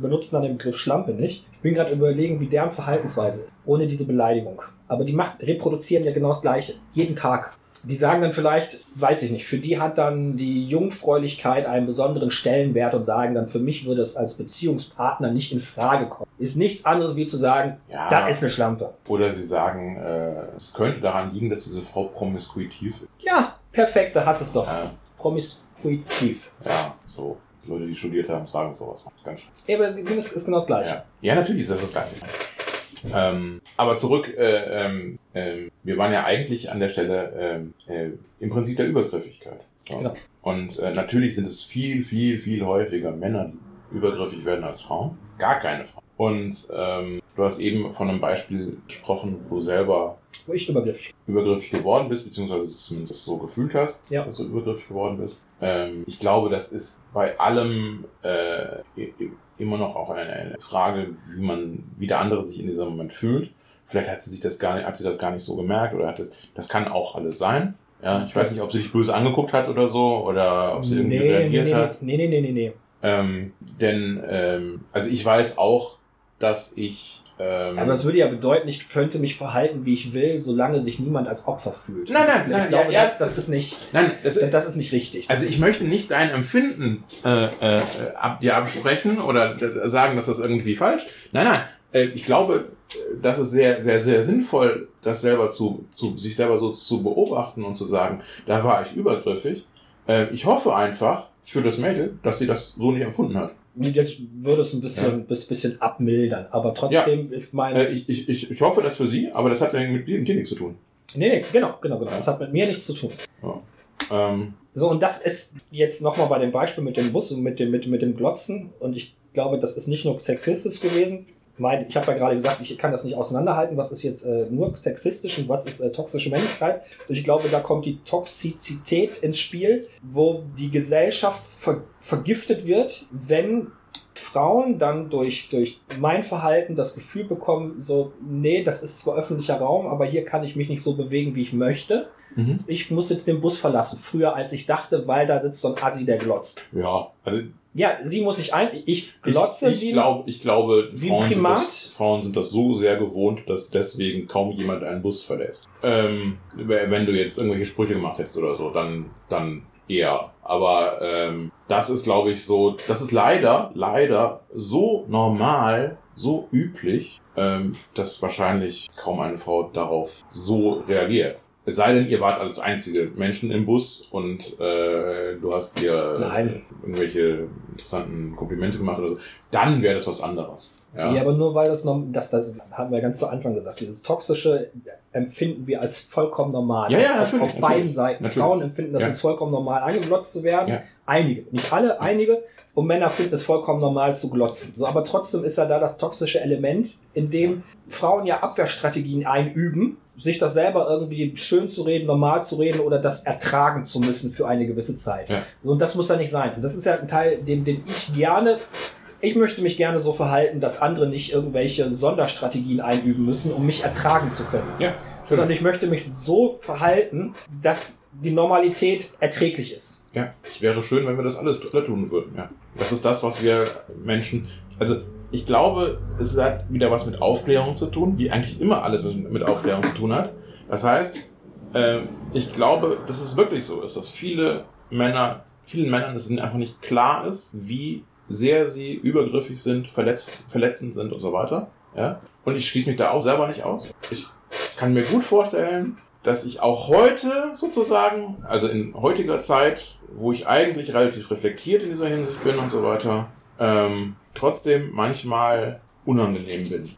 benutzen dann den Begriff Schlampe nicht. Ich bin gerade überlegen, wie deren Verhaltensweise ist, ohne diese Beleidigung. Aber die macht, reproduzieren ja genau das Gleiche, jeden Tag. Die sagen dann vielleicht, weiß ich nicht, für die hat dann die Jungfräulichkeit einen besonderen Stellenwert und sagen dann, für mich würde es als Beziehungspartner nicht in Frage kommen. Ist nichts anderes wie zu sagen, Ja. da ist eine Schlampe. Oder sie sagen, äh, es könnte daran liegen, dass diese Frau promiskuitiv ist. Ja, perfekt, da hast du es doch. Ja, Promiskuitiv. ja, so. Leute, die studiert haben, sagen sowas. Ganz schön. Ja, aber das ist genau das Gleiche. Ja. ja, natürlich ist das das Gleiche. Ähm, aber zurück, äh, ähm, ähm, wir waren ja eigentlich an der Stelle ähm, äh, im Prinzip der Übergriffigkeit. So. Genau. Und äh, natürlich sind es viel, viel, viel häufiger Männer, die übergriffig werden als Frauen. Gar keine Frauen. Und ähm, du hast eben von einem Beispiel gesprochen, wo du selber Wo ich übergriffig. übergriffig geworden bist, beziehungsweise du zumindest so gefühlt hast, Ja. dass du übergriffig geworden bist. Ähm, ich glaube, das ist bei allem äh, immer noch auch eine, eine Frage, wie man, wie der andere sich in diesem Moment fühlt. Vielleicht hat sie sich das gar nicht, hat sie das gar nicht so gemerkt oder hat das, das kann auch alles sein. Ja, ich weiß Das- nicht, ob sie dich böse angeguckt hat oder so oder ob sie irgendwie nee, nee, reagiert nee, hat. nee, nee, nee, nee, nee. Ähm, denn, ähm, also ich weiß auch, dass ich ähm, Aber es würde ja bedeuten, ich könnte mich verhalten, wie ich will, solange sich niemand als Opfer fühlt. Nein, nein, ich nein, glaube, ja, das, das ist nicht, nein, das, das ist nicht richtig. Also ich möchte nicht dein Empfinden äh, äh, ab, dir absprechen oder sagen, dass das irgendwie falsch. Nein, nein. Äh, ich glaube, das ist sehr, sehr, sehr sinnvoll, das selber zu, zu sich selber so zu beobachten und zu sagen, da war ich übergriffig. Äh, ich hoffe einfach für das Mädel, dass sie das so nicht empfunden hat. Jetzt würde es ein bisschen, bis, bisschen abmildern, aber trotzdem ist mein. Äh, ich, ich, ich, hoffe das für sie, aber das hat ja mit dir nichts zu tun. nee, nee, genau, genau, genau. Das hat mit mir nichts zu tun. Ähm, So, und das ist jetzt nochmal bei dem Beispiel mit dem Bus und mit dem, mit, mit dem Glotzen. Und ich glaube, das ist nicht nur sexistisch gewesen. Mein, ich habe ja gerade gesagt, ich kann das nicht auseinanderhalten, was ist jetzt äh, nur sexistisch und was ist äh, toxische Männlichkeit. Und ich glaube, da kommt die Toxizität ins Spiel, wo die Gesellschaft ver vergiftet wird, wenn Frauen dann durch, durch mein Verhalten das Gefühl bekommen, so, nee, das ist zwar öffentlicher Raum, aber hier kann ich mich nicht so bewegen, wie ich möchte mhm. ich muss jetzt den Bus verlassen. Früher als ich dachte, weil da sitzt so ein Assi, der glotzt. Ja, also Ja, sie muss sich ein, ich glotze ich, ich, wie glaub, ich glaube, wie Frauen sind, das, Frauen sind das so sehr gewohnt, dass deswegen kaum jemand einen Bus verlässt. Ähm, wenn du jetzt irgendwelche Sprüche gemacht hättest oder so, dann, dann eher. Aber ähm, das ist, glaube ich, so, das ist leider, leider so normal, so üblich, ähm, dass wahrscheinlich kaum eine Frau darauf so reagiert. Es sei denn, ihr wart als einzige Menschen im Bus und äh, du hast ihr Nein. irgendwelche interessanten Komplimente gemacht oder so, dann wäre das was anderes. Ja. Ja. aber nur weil das, das, das haben wir ganz zu Anfang gesagt, dieses toxische empfinden wir als vollkommen normal. Ja, ja, auf, natürlich, auf beiden natürlich, Seiten. natürlich. Frauen empfinden das Ja. als vollkommen normal, angeglotzt zu werden. Ja. Einige, nicht alle, einige. Und Männer finden es vollkommen normal zu glotzen. So, aber trotzdem ist ja da das toxische Element, in dem Frauen ja Abwehrstrategien einüben, sich das selber irgendwie schön zu reden, normal zu reden oder das ertragen zu müssen für eine gewisse Zeit. Ja. Und das muss ja nicht sein. Und das ist ja ein Teil, den, den ich gerne, ich möchte mich gerne so verhalten, dass andere nicht irgendwelche Sonderstrategien einüben müssen, um mich ertragen zu können. Ja, Sondern ich möchte mich so verhalten, dass die Normalität erträglich ist. Ja, es wäre schön, wenn wir das alles alle tun würden. Ja. Das ist das, was wir Menschen. Also, ich glaube, es hat wieder was mit Aufklärung zu tun, wie eigentlich immer alles mit, Aufklärung zu tun hat. Das heißt, äh, ich glaube, dass es wirklich so ist, dass viele Männer, vielen Männern es einfach nicht klar ist, wie sehr sie übergriffig sind, verletzt, verletzend sind und so weiter. Ja? Und ich schließe mich da auch selber nicht aus. Ich kann mir gut vorstellen, dass ich auch heute sozusagen, also in heutiger Zeit, wo ich eigentlich relativ reflektiert in dieser Hinsicht bin und so weiter, ähm, trotzdem manchmal unangenehm bin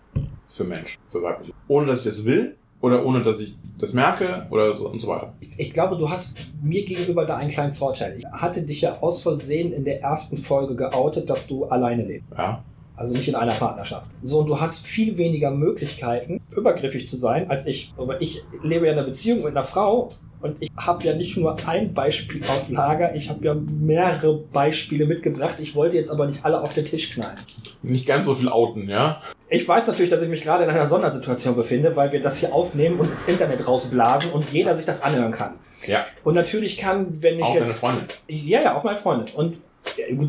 für Menschen, für weibliche. Ohne dass ich das will oder ohne dass ich das merke oder so und so weiter. Ich glaube, du hast mir gegenüber da einen kleinen Vorteil. Ich hatte dich ja aus Versehen in der ersten Folge geoutet, dass du alleine lebst. Ja, Also nicht in einer Partnerschaft. So, und du hast viel weniger Möglichkeiten, übergriffig zu sein als ich. Aber ich lebe ja in einer Beziehung mit einer Frau und ich habe ja nicht nur ein Beispiel auf Lager, ich habe ja mehrere Beispiele mitgebracht. Ich wollte jetzt aber nicht alle auf den Tisch knallen. nicht ganz so viel outen, ja. Ich weiß natürlich, dass ich mich gerade in einer Sondersituation befinde, weil wir das hier aufnehmen und ins Internet rausblasen und jeder sich das anhören kann. Ja, Und natürlich kann, wenn ich auch deine jetzt. Freundin. Ja, ja, auch meine Freundin. Und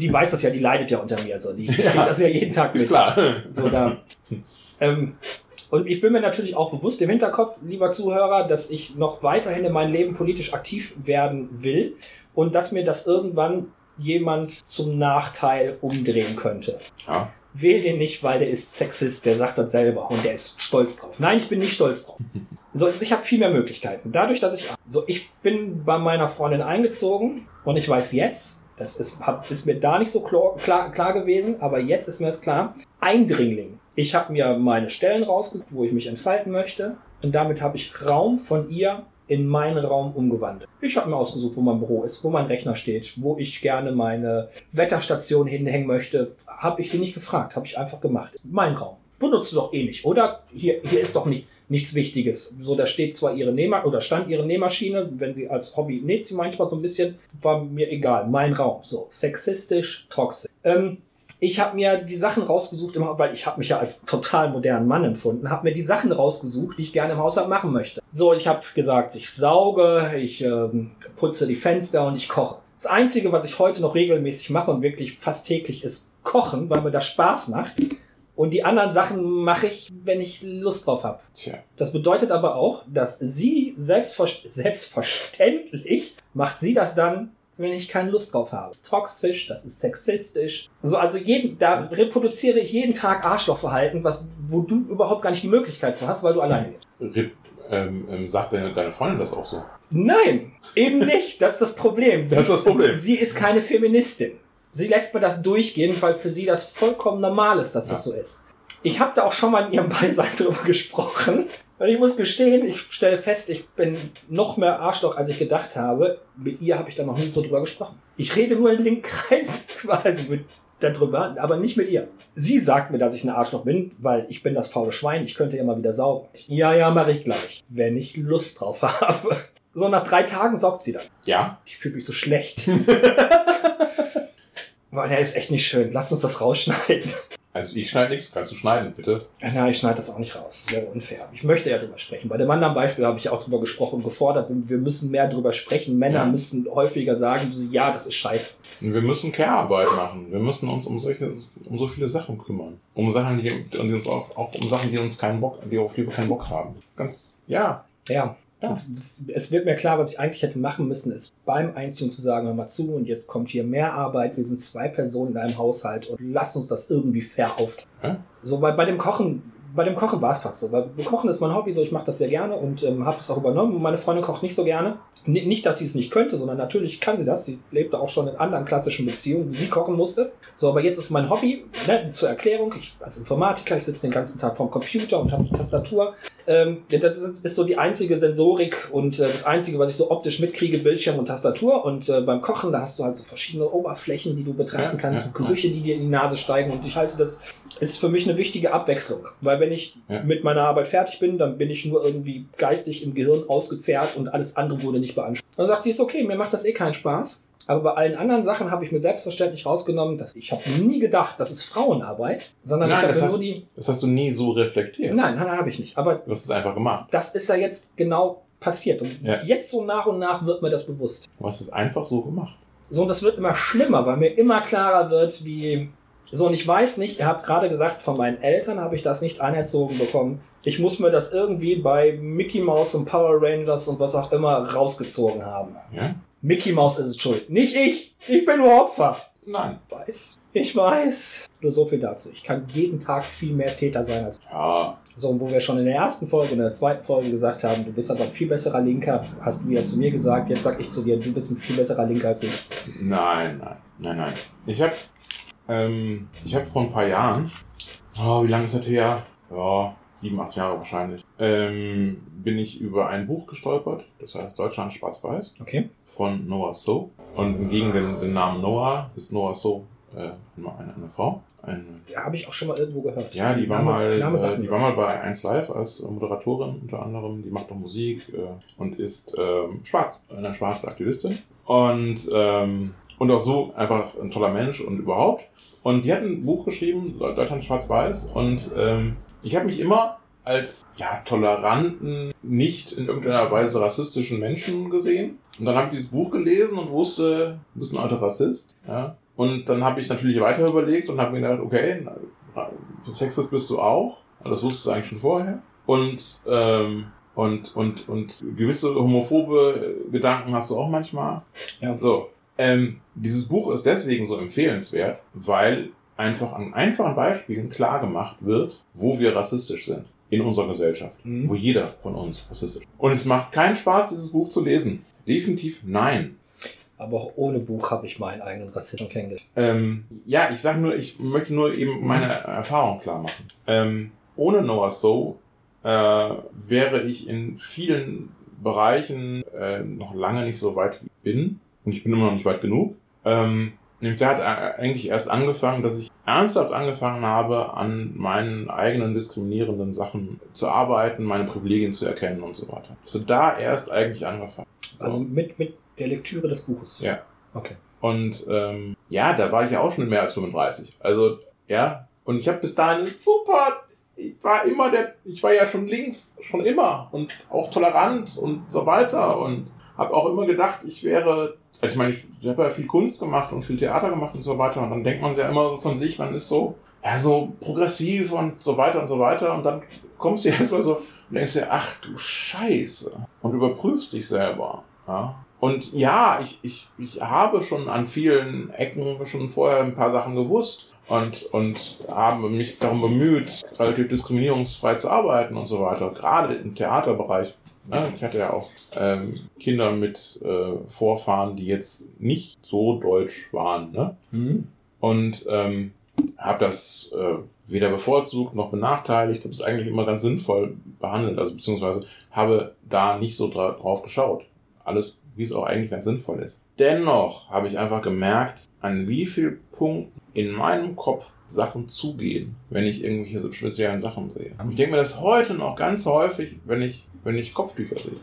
die weiß das ja, die leidet ja unter mir. So. Die Ja. kriegt das ja jeden Tag mit. Ist klar. So, da. ähm, und ich bin mir natürlich auch bewusst im Hinterkopf, lieber Zuhörer, dass ich noch weiterhin in meinem Leben politisch aktiv werden will und dass mir das irgendwann jemand zum Nachteil umdrehen könnte. Ja. Wähl den nicht, weil der ist Sexist, der sagt das selber und der ist stolz drauf. Nein, ich bin nicht stolz drauf. So, ich habe viel mehr Möglichkeiten. Dadurch, dass ich so, ich bin bei meiner Freundin eingezogen und ich weiß jetzt, das ist, hab, ist mir da nicht so klar, klar, klar gewesen, aber jetzt ist mir das klar. Eindringling. Ich habe mir meine Stellen rausgesucht, wo ich mich entfalten möchte und damit habe ich Raum von ihr in meinen Raum umgewandelt. Ich habe mir ausgesucht, wo mein Büro ist, wo mein Rechner steht, wo ich gerne meine Wetterstation hinhängen möchte. Habe ich sie nicht gefragt, habe ich einfach gemacht. Mein Raum. Benutzt du doch eh nicht, oder? Hier, hier ist doch nicht, nichts Wichtiges. So, da steht zwar ihre Nähmaschine, oder stand ihre Nähmaschine, wenn sie als Hobby näht sie manchmal so ein bisschen, war mir egal. Mein Raum. So, sexistisch, toxisch. Ähm, ich habe mir die Sachen rausgesucht, weil ich habe mich ja als total modernen Mann empfunden, habe mir die Sachen rausgesucht, die ich gerne im Haushalt machen möchte. So, ich habe gesagt, ich sauge, ich ähm, putze die Fenster und ich koche. Das Einzige, was ich heute noch regelmäßig mache und wirklich fast täglich, ist kochen, weil mir das Spaß macht. Und die anderen Sachen mache ich, wenn ich Lust drauf habe. Tja. Das bedeutet aber auch, dass sie selbstver selbstverständlich macht sie das dann, wenn ich keine Lust drauf habe. Das ist toxisch, das ist sexistisch. Also, also jeden, da reproduziere ich jeden Tag Arschlochverhalten, was, wo du überhaupt gar nicht die Möglichkeit zu hast, weil du alleine bist. Rip, ähm, ähm, sagt deine, deine Freundin das auch so? Nein, eben nicht. Das ist das Problem. Sie, Das ist das Problem. Sie ist keine Feministin. Sie lässt mir das durchgehen, weil für sie das vollkommen normal ist, dass das Ja. so ist. Ich habe da auch schon mal in ihrem Beisein drüber gesprochen. Und ich muss gestehen, ich stelle fest, ich bin noch mehr Arschloch, als ich gedacht habe. Mit ihr habe ich da noch nie so drüber gesprochen. Ich rede nur in den Kreis quasi mit darüber, aber nicht mit ihr. Sie sagt mir, dass ich ein Arschloch bin, weil ich bin das faule Schwein, ich könnte ja mal wieder saugen. Ja, ja, mache ich gleich, wenn ich Lust drauf habe. So nach drei Tagen saugt sie dann. Ja. Ich fühle mich so schlecht. Boah, der ist echt nicht schön. Lass uns das rausschneiden. Also ich schneide nichts, kannst du schneiden, bitte. Äh, Nein, ich schneide das auch nicht raus. Das wäre unfair. Ich möchte ja drüber sprechen. Bei dem anderen Beispiel habe ich ja auch drüber gesprochen und gefordert, wir müssen mehr drüber sprechen. Männer Ja. müssen häufiger sagen, ja, das ist scheiße. Wir müssen Care-Arbeit machen. Wir müssen uns um solche, um so viele Sachen kümmern. Um Sachen, die, die uns auch, auch um Sachen, die uns keinen Bock, die auf die wir keinen Bock haben. Ganz, ja. Ja. Ja. Es, es- es wird mir klar, was ich eigentlich hätte machen müssen, ist beim Einziehen zu sagen, hör mal zu und jetzt kommt hier mehr Arbeit, wir sind zwei Personen in einem Haushalt und lass uns das irgendwie fair aufteilen. Hä? So bei, bei dem Kochen, bei dem Kochen war es fast so. Weil Kochen ist mein Hobby, so ich mache das sehr gerne und ähm, habe das auch übernommen. Und meine Freundin kocht nicht so gerne. N nicht, dass sie es nicht könnte, sondern natürlich kann sie das. Sie lebte auch schon in anderen klassischen Beziehungen, wo sie kochen musste. So, aber jetzt ist mein Hobby, ne, zur Erklärung, ich als Informatiker, ich sitze den ganzen Tag vorm Computer und habe eine Tastatur. Ähm, das ist, ist so die einzige Sensorik und äh, das einzige, was ich so optisch mitkriege, Bildschirm und Tastatur. Und äh, beim Kochen, da hast du halt so verschiedene Oberflächen, die du betrachten Ja, kannst, ja, und Gerüche, die dir in die Nase steigen. Und ich halte das ist für mich eine wichtige Abwechslung. Weil wenn ich Ja. mit meiner Arbeit fertig bin, dann bin ich nur irgendwie geistig im Gehirn ausgezehrt und alles andere wurde nicht beansprucht. Dann sagt sie, ist okay, mir macht das eh keinen Spaß. Aber bei allen anderen Sachen habe ich mir selbstverständlich rausgenommen, dass ich habe nie gedacht, das ist Frauenarbeit, sondern Nein, ich habe das mir hast- nur die. Das hast du nie so reflektiert. Nein, nein, habe ich nicht. Aber Du hast es einfach gemacht. das ist ja jetzt genau passiert. Und Ja. jetzt so nach und nach wird mir das bewusst. Du hast es einfach so gemacht. So, und das wird immer schlimmer, weil mir immer klarer wird, wie. So, und ich weiß nicht, ihr habt gerade gesagt, von meinen Eltern habe ich das nicht anerzogen bekommen. Ich muss mir das irgendwie bei Mickey Mouse und Power Rangers und was auch immer rausgezogen haben. Ja? Mickey Mouse ist es schuld. Nicht ich. Ich bin nur Opfer. Nein. Weiß. Ich weiß. Nur so viel dazu. Ich kann jeden Tag viel mehr Täter sein als. Ja. So, und wo wir schon in der ersten Folge und in der zweiten Folge gesagt haben, du bist aber ein viel besserer Linker, hast du ja zu mir gesagt, jetzt sag ich zu dir, du bist ein viel besserer Linker als ich. Nein, nein, nein, nein. Ich habe ähm, ich habe vor ein paar Jahren, oh, wie lange ist das her? Ja, sieben, acht Jahre wahrscheinlich, ähm, bin ich über ein Buch gestolpert, das heißt Deutschland schwarz-weiß, Okay. von Noah So. Und gegen den, den Namen Noah ist Noah So äh, eine, eine Frau. Eine, Ja, habe ich auch schon mal irgendwo gehört. ja, die war Name- mal, Name sagt äh, die war mal bei 1 Live als äh, Moderatorin unter anderem. Die macht auch Musik äh, und ist ähm, schwarz, eine schwarze Aktivistin. Und, ähm, und auch so einfach ein toller Mensch und überhaupt. Und die hat ein Buch geschrieben, Deutschland schwarz-weiß. Und ähm, ich habe mich immer als ja, toleranten, nicht in irgendeiner Weise rassistischen Menschen gesehen. Und dann habe ich dieses Buch gelesen und wusste, du bist ein alter Rassist. Ja? Und dann habe ich natürlich weiter überlegt und habe mir gedacht, okay, Sexist bist du auch. Das wusstest du eigentlich schon vorher. Und, ähm, und, und, und gewisse homophobe Gedanken hast du auch manchmal. Ja. So. Ähm, dieses Buch ist deswegen so empfehlenswert, weil einfach an einfachen Beispielen klar gemacht wird, wo wir rassistisch sind in unserer Gesellschaft. Mhm. Wo jeder von uns rassistisch ist. Und es macht keinen Spaß, dieses Buch zu lesen. Definitiv nein. Aber auch ohne Buch habe ich meinen eigenen Rassismus kennengelernt. Ähm, ja, ich sage nur, ich möchte nur eben meine Erfahrung klar machen. Ähm, ohne Noah So äh, wäre ich in vielen Bereichen äh, noch lange nicht so weit wie ich bin. Und ich bin immer noch nicht weit genug. Ähm, nämlich der hat äh, eigentlich erst angefangen, dass ich ernsthaft angefangen habe, an meinen eigenen diskriminierenden Sachen zu arbeiten, meine Privilegien zu erkennen und so weiter. So da erst eigentlich angefangen. Also mit, mit der Lektüre des Buches. Ja. Okay. Und ähm, ja, da war ich ja auch schon mehr als 35. Also, ja. Und ich habe bis dahin super. Ich war immer der. Ich war ja schon links, schon immer. Und auch tolerant und so weiter. Und habe auch immer gedacht, ich wäre. Also ich meine, ich, habe ja viel Kunst gemacht und viel Theater gemacht und so weiter. Und dann denkt man sich ja immer von sich, man ist so, ja, so progressiv und so weiter und so weiter. Und dann kommst du erstmal so und denkst dir, ach du Scheiße. Und überprüfst dich selber. Ja. Und ja, ich, ich, ich habe schon an vielen Ecken schon vorher ein paar Sachen gewusst und, und habe mich darum bemüht, relativ diskriminierungsfrei zu arbeiten und so weiter. Gerade im Theaterbereich. Ich hatte ja auch ähm, Kinder mit äh, Vorfahren, die jetzt nicht so deutsch waren. Ne? Mhm. und ähm, habe das äh, weder bevorzugt noch benachteiligt, habe es eigentlich immer ganz sinnvoll behandelt, also beziehungsweise habe da nicht so dra drauf geschaut. Alles, wie es auch eigentlich ganz sinnvoll ist. Dennoch habe ich einfach gemerkt, an wie viel Punkten in meinem Kopf Sachen zugehen, wenn ich irgendwelche speziellen Sachen sehe. Ich denke mir das heute noch ganz häufig, wenn ich, wenn ich Kopftücher sehe.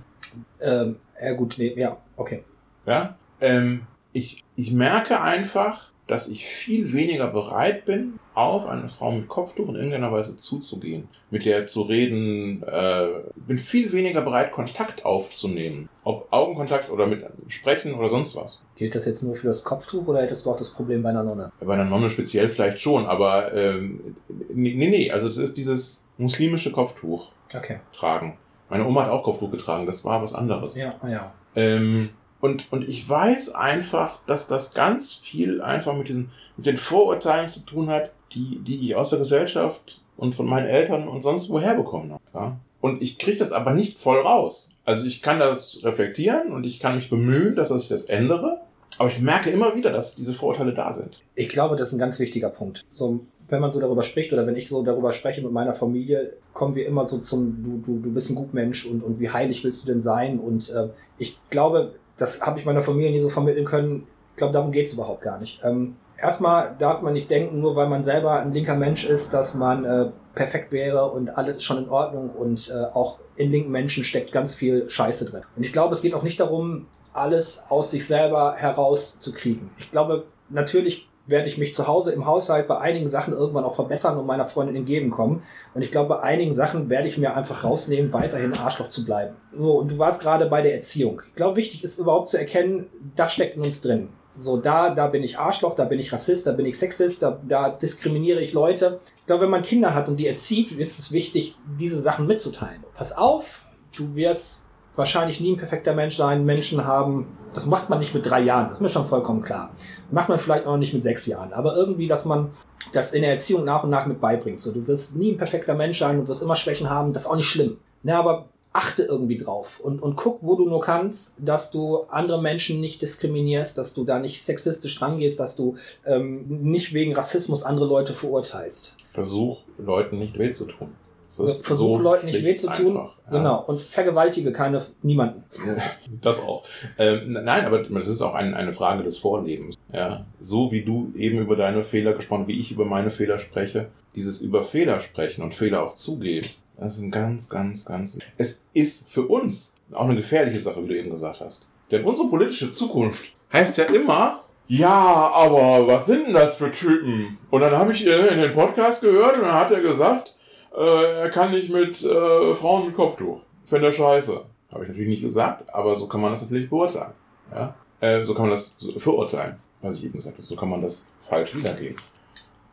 Ähm, ja gut, nee, ja, okay. Ja? Ähm, ich, ich merke einfach, dass ich viel weniger bereit bin, auf eine Frau mit Kopftuch in irgendeiner Weise zuzugehen, mit der zu reden, äh, bin viel weniger bereit, Kontakt aufzunehmen. Ob Augenkontakt oder mit Sprechen oder sonst was. Gilt das jetzt nur für das Kopftuch oder hättest du auch das Problem bei einer Nonne? Bei einer Nonne speziell vielleicht schon, aber ähm, nee, nee, also es ist dieses muslimische Kopftuch Okay. tragen. Meine Oma hat auch Kopftuch getragen, das war was anderes. Ja, ja. Ähm, und, und ich weiß einfach, dass das ganz viel einfach mit den, mit den Vorurteilen zu tun hat, die, die ich aus der Gesellschaft und von meinen Eltern und sonst woher bekommen habe. Ja? Und ich kriege das aber nicht voll raus. Also ich kann das reflektieren und ich kann mich bemühen, dass ich das ändere. Aber ich merke immer wieder, dass diese Vorurteile da sind. Ich glaube, das ist ein ganz wichtiger Punkt. So, wenn man so darüber spricht oder wenn ich so darüber spreche mit meiner Familie, kommen wir immer so zum, du, du, du bist ein Gutmensch und, und wie heilig willst du denn sein? Und äh, ich glaube, das habe ich meiner Familie nie so vermitteln können. Ich glaube, darum geht es überhaupt gar nicht. Ähm, erstmal darf man nicht denken, nur weil man selber ein linker Mensch ist, dass man äh, perfekt wäre und alles schon in Ordnung und äh, auch in linken Menschen steckt ganz viel Scheiße drin. Und ich glaube, es geht auch nicht darum, alles aus sich selber herauszukriegen. Ich glaube, natürlich werde ich mich zu Hause im Haushalt bei einigen Sachen irgendwann auch verbessern und meiner Freundin entgegenkommen. Und ich glaube, bei einigen Sachen werde ich mir einfach rausnehmen, weiterhin Arschloch zu bleiben. So, und du warst gerade bei der Erziehung. Ich glaube, wichtig ist überhaupt zu erkennen, das steckt in uns drin. So, da, da bin ich Arschloch, da bin ich Rassist, da bin ich Sexist, da, da diskriminiere ich Leute. Ich glaube, wenn man Kinder hat und die erzieht, ist es wichtig, diese Sachen mitzuteilen. Pass auf, du wirst wahrscheinlich nie ein perfekter Mensch sein. Menschen haben, das macht man nicht mit drei Jahren, das ist mir schon vollkommen klar. Macht man vielleicht auch nicht mit sechs Jahren, aber irgendwie, dass man das in der Erziehung nach und nach mit beibringt. So, du wirst nie ein perfekter Mensch sein, du wirst immer Schwächen haben, das ist auch nicht schlimm. Na, aber achte irgendwie drauf und, und guck, wo du nur kannst, dass du andere Menschen nicht diskriminierst, dass du da nicht sexistisch drangehst, dass du ähm, nicht wegen Rassismus andere Leute verurteilst. Versuch, Leuten nicht weh zu tun. Versuch so Leuten nicht weh zu tun. Einfach, ja. Genau. Und vergewaltige keine, niemanden. Das auch. Ähm, nein, aber das ist auch ein, eine Frage des Vorlebens. Ja. So wie du eben über deine Fehler gesprochen, wie ich über meine Fehler spreche, dieses über Fehler sprechen und Fehler auch zugeben, das ist ein ganz, ganz, ganz. Es ist für uns auch eine gefährliche Sache, wie du eben gesagt hast. Denn unsere politische Zukunft heißt ja immer, ja, aber was sind denn das für Typen? Und dann habe ich äh, in den Podcast gehört und dann hat er gesagt, er kann nicht mit äh, Frauen mit Kopftuch. Finde er scheiße. Habe ich natürlich nicht gesagt, aber so kann man das natürlich beurteilen. Ja? Äh, so kann man das verurteilen, was ich eben gesagt habe. So kann man das falsch wiedergeben.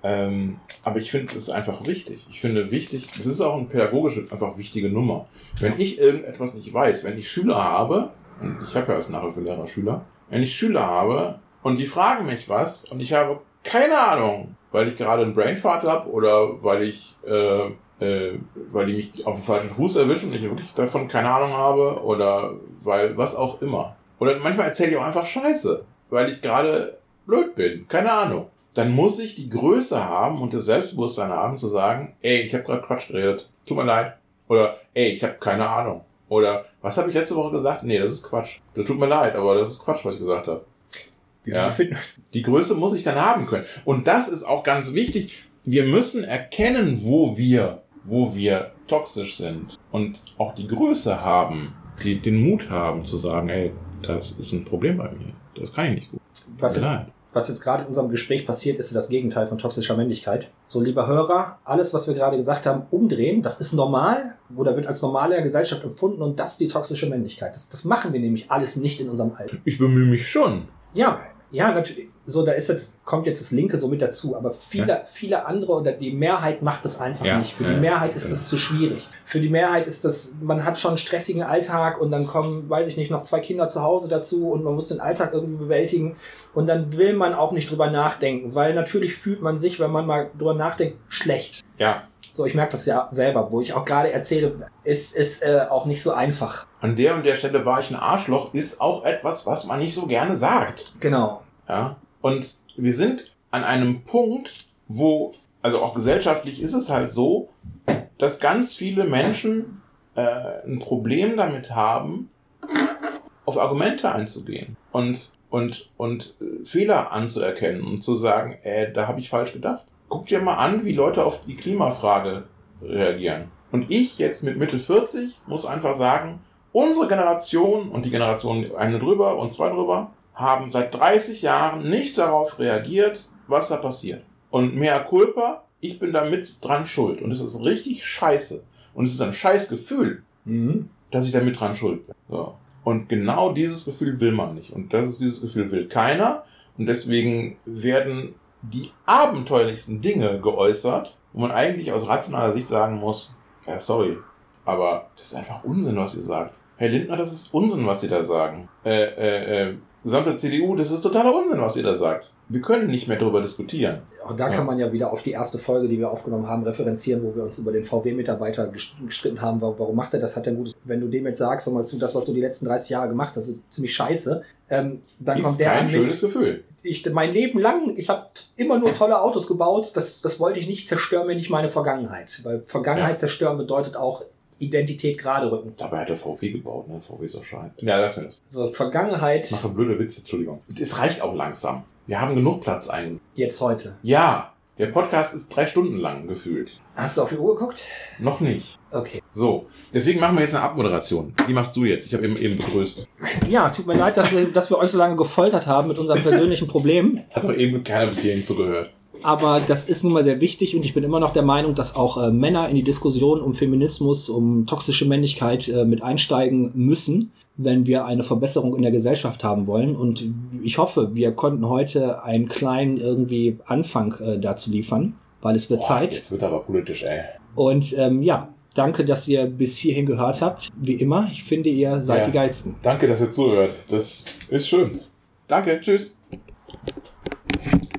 Ähm, aber ich finde es einfach wichtig. Ich finde wichtig, es ist auch eine pädagogische, einfach wichtige Nummer. Wenn ich irgendetwas nicht weiß, wenn ich Schüler habe, und ich habe ja als Nachhilfelehrer Schüler, wenn ich Schüler habe und die fragen mich was und ich habe keine Ahnung, weil ich gerade einen Brainfart habe oder weil ich äh, äh, weil die mich auf dem falschen Fuß erwischen und ich wirklich davon keine Ahnung habe oder weil was auch immer. Oder manchmal erzähle ich auch einfach Scheiße, weil ich gerade blöd bin, keine Ahnung. Dann muss ich die Größe haben und das Selbstbewusstsein haben zu sagen, ey, ich habe gerade Quatsch geredet, tut mir leid. Oder ey, ich habe keine Ahnung. Oder was habe ich letzte Woche gesagt? Nee, das ist Quatsch. Das tut mir leid, aber das ist Quatsch, was ich gesagt habe. Ja. Die Größe muss ich dann haben können. Und das ist auch ganz wichtig. Wir müssen erkennen, wo wir wo wir toxisch sind und auch die Größe haben, die den Mut haben zu sagen, ey, das ist ein Problem bei mir. Das kann ich nicht gut. Was jetzt, was jetzt gerade in unserem Gespräch passiert, ist das Gegenteil von toxischer Männlichkeit. So, lieber Hörer, alles, was wir gerade gesagt haben, umdrehen, das ist normal oder wird als normal in der Gesellschaft empfunden und das ist die toxische Männlichkeit. Das, das machen wir nämlich alles nicht in unserem Alter. Ich bemühe mich schon. Ja, ja, natürlich. So, da ist jetzt, kommt jetzt das Linke so mit dazu, aber viele, ja. viele andere oder die Mehrheit macht das einfach ja. nicht. Für die Mehrheit ist das zu schwierig. Für die Mehrheit ist das, man hat schon einen stressigen Alltag und dann kommen, weiß ich nicht, noch zwei Kinder zu Hause dazu und man muss den Alltag irgendwie bewältigen und dann will man auch nicht drüber nachdenken, weil natürlich fühlt man sich, wenn man mal drüber nachdenkt, schlecht. Ja. So, ich merke das ja selber, wo ich auch gerade erzähle, ist, ist äh, auch nicht so einfach. An der und der Stelle war ich ein Arschloch, ist auch etwas, was man nicht so gerne sagt. Genau. Ja. Und wir sind an einem Punkt, wo, also auch gesellschaftlich ist es halt so, dass ganz viele Menschen äh, ein Problem damit haben, auf Argumente einzugehen und, und, und äh, Fehler anzuerkennen und zu sagen, äh, da habe ich falsch gedacht. Guck dir mal an, wie Leute auf die Klimafrage reagieren. Und ich jetzt mit Mitte 40 muss einfach sagen, unsere Generation und die Generation eine drüber und zwei drüber haben seit 30 Jahren nicht darauf reagiert, was da passiert. Und mehr Culpa, ich bin da mit dran schuld. Und es ist richtig scheiße. Und es ist ein scheiß Gefühl, mhm. dass ich da mit dran schuld bin. So. Und genau dieses Gefühl will man nicht. Und das ist dieses Gefühl will keiner. Und deswegen werden die abenteuerlichsten Dinge geäußert, wo man eigentlich aus rationaler Sicht sagen muss, ja, sorry, aber das ist einfach Unsinn, was ihr sagt. Herr Lindner, das ist Unsinn, was Sie da sagen. Äh, äh, äh, gesamte CDU, das ist totaler Unsinn, was ihr da sagt. Wir können nicht mehr darüber diskutieren. Auch da ja. kann man ja wieder auf die erste Folge, die wir aufgenommen haben, referenzieren, wo wir uns über den VW-Mitarbeiter gestritten haben. Warum macht er das? Hat er ein gutes. Wenn du dem jetzt sagst, mal zu, das, was du die letzten 30 Jahre gemacht hast, ist ziemlich scheiße, ähm, dann ist kommt der kein schönes Gefühl. Ich, mein Leben lang, ich habe immer nur tolle Autos gebaut. Das, das wollte ich nicht zerstören, wenn nicht meine Vergangenheit. Weil Vergangenheit ja. zerstören bedeutet auch Identität gerade rücken. Dabei hat der VW gebaut, ne? VW ist auch scheiße. Ja, lass mir das. So, Vergangenheit. Ich mache blöde Witze, Entschuldigung. Es reicht auch langsam. Wir haben genug Platz ein. Jetzt heute. Ja. Der Podcast ist drei Stunden lang gefühlt. Hast du auf die Uhr geguckt? Noch nicht. Okay. So, deswegen machen wir jetzt eine Abmoderation. Die machst du jetzt. Ich habe eben, eben begrüßt. Ja, tut mir leid, dass wir, dass wir euch so lange gefoltert haben mit unseren persönlichen Problemen. Hat doch eben keiner bis hierhin zugehört. Aber das ist nun mal sehr wichtig und ich bin immer noch der Meinung, dass auch äh, Männer in die Diskussion um Feminismus, um toxische Männlichkeit äh, mit einsteigen müssen, wenn wir eine Verbesserung in der Gesellschaft haben wollen. Und ich hoffe, wir konnten heute einen kleinen irgendwie Anfang äh, dazu liefern, weil es wird Boah, Zeit. Jetzt wird aber politisch, ey. Und ähm, ja, danke, dass ihr bis hierhin gehört habt. Wie immer, ich finde, ihr seid Ja. die geilsten. Danke, dass ihr zuhört. Das ist schön. Danke, tschüss.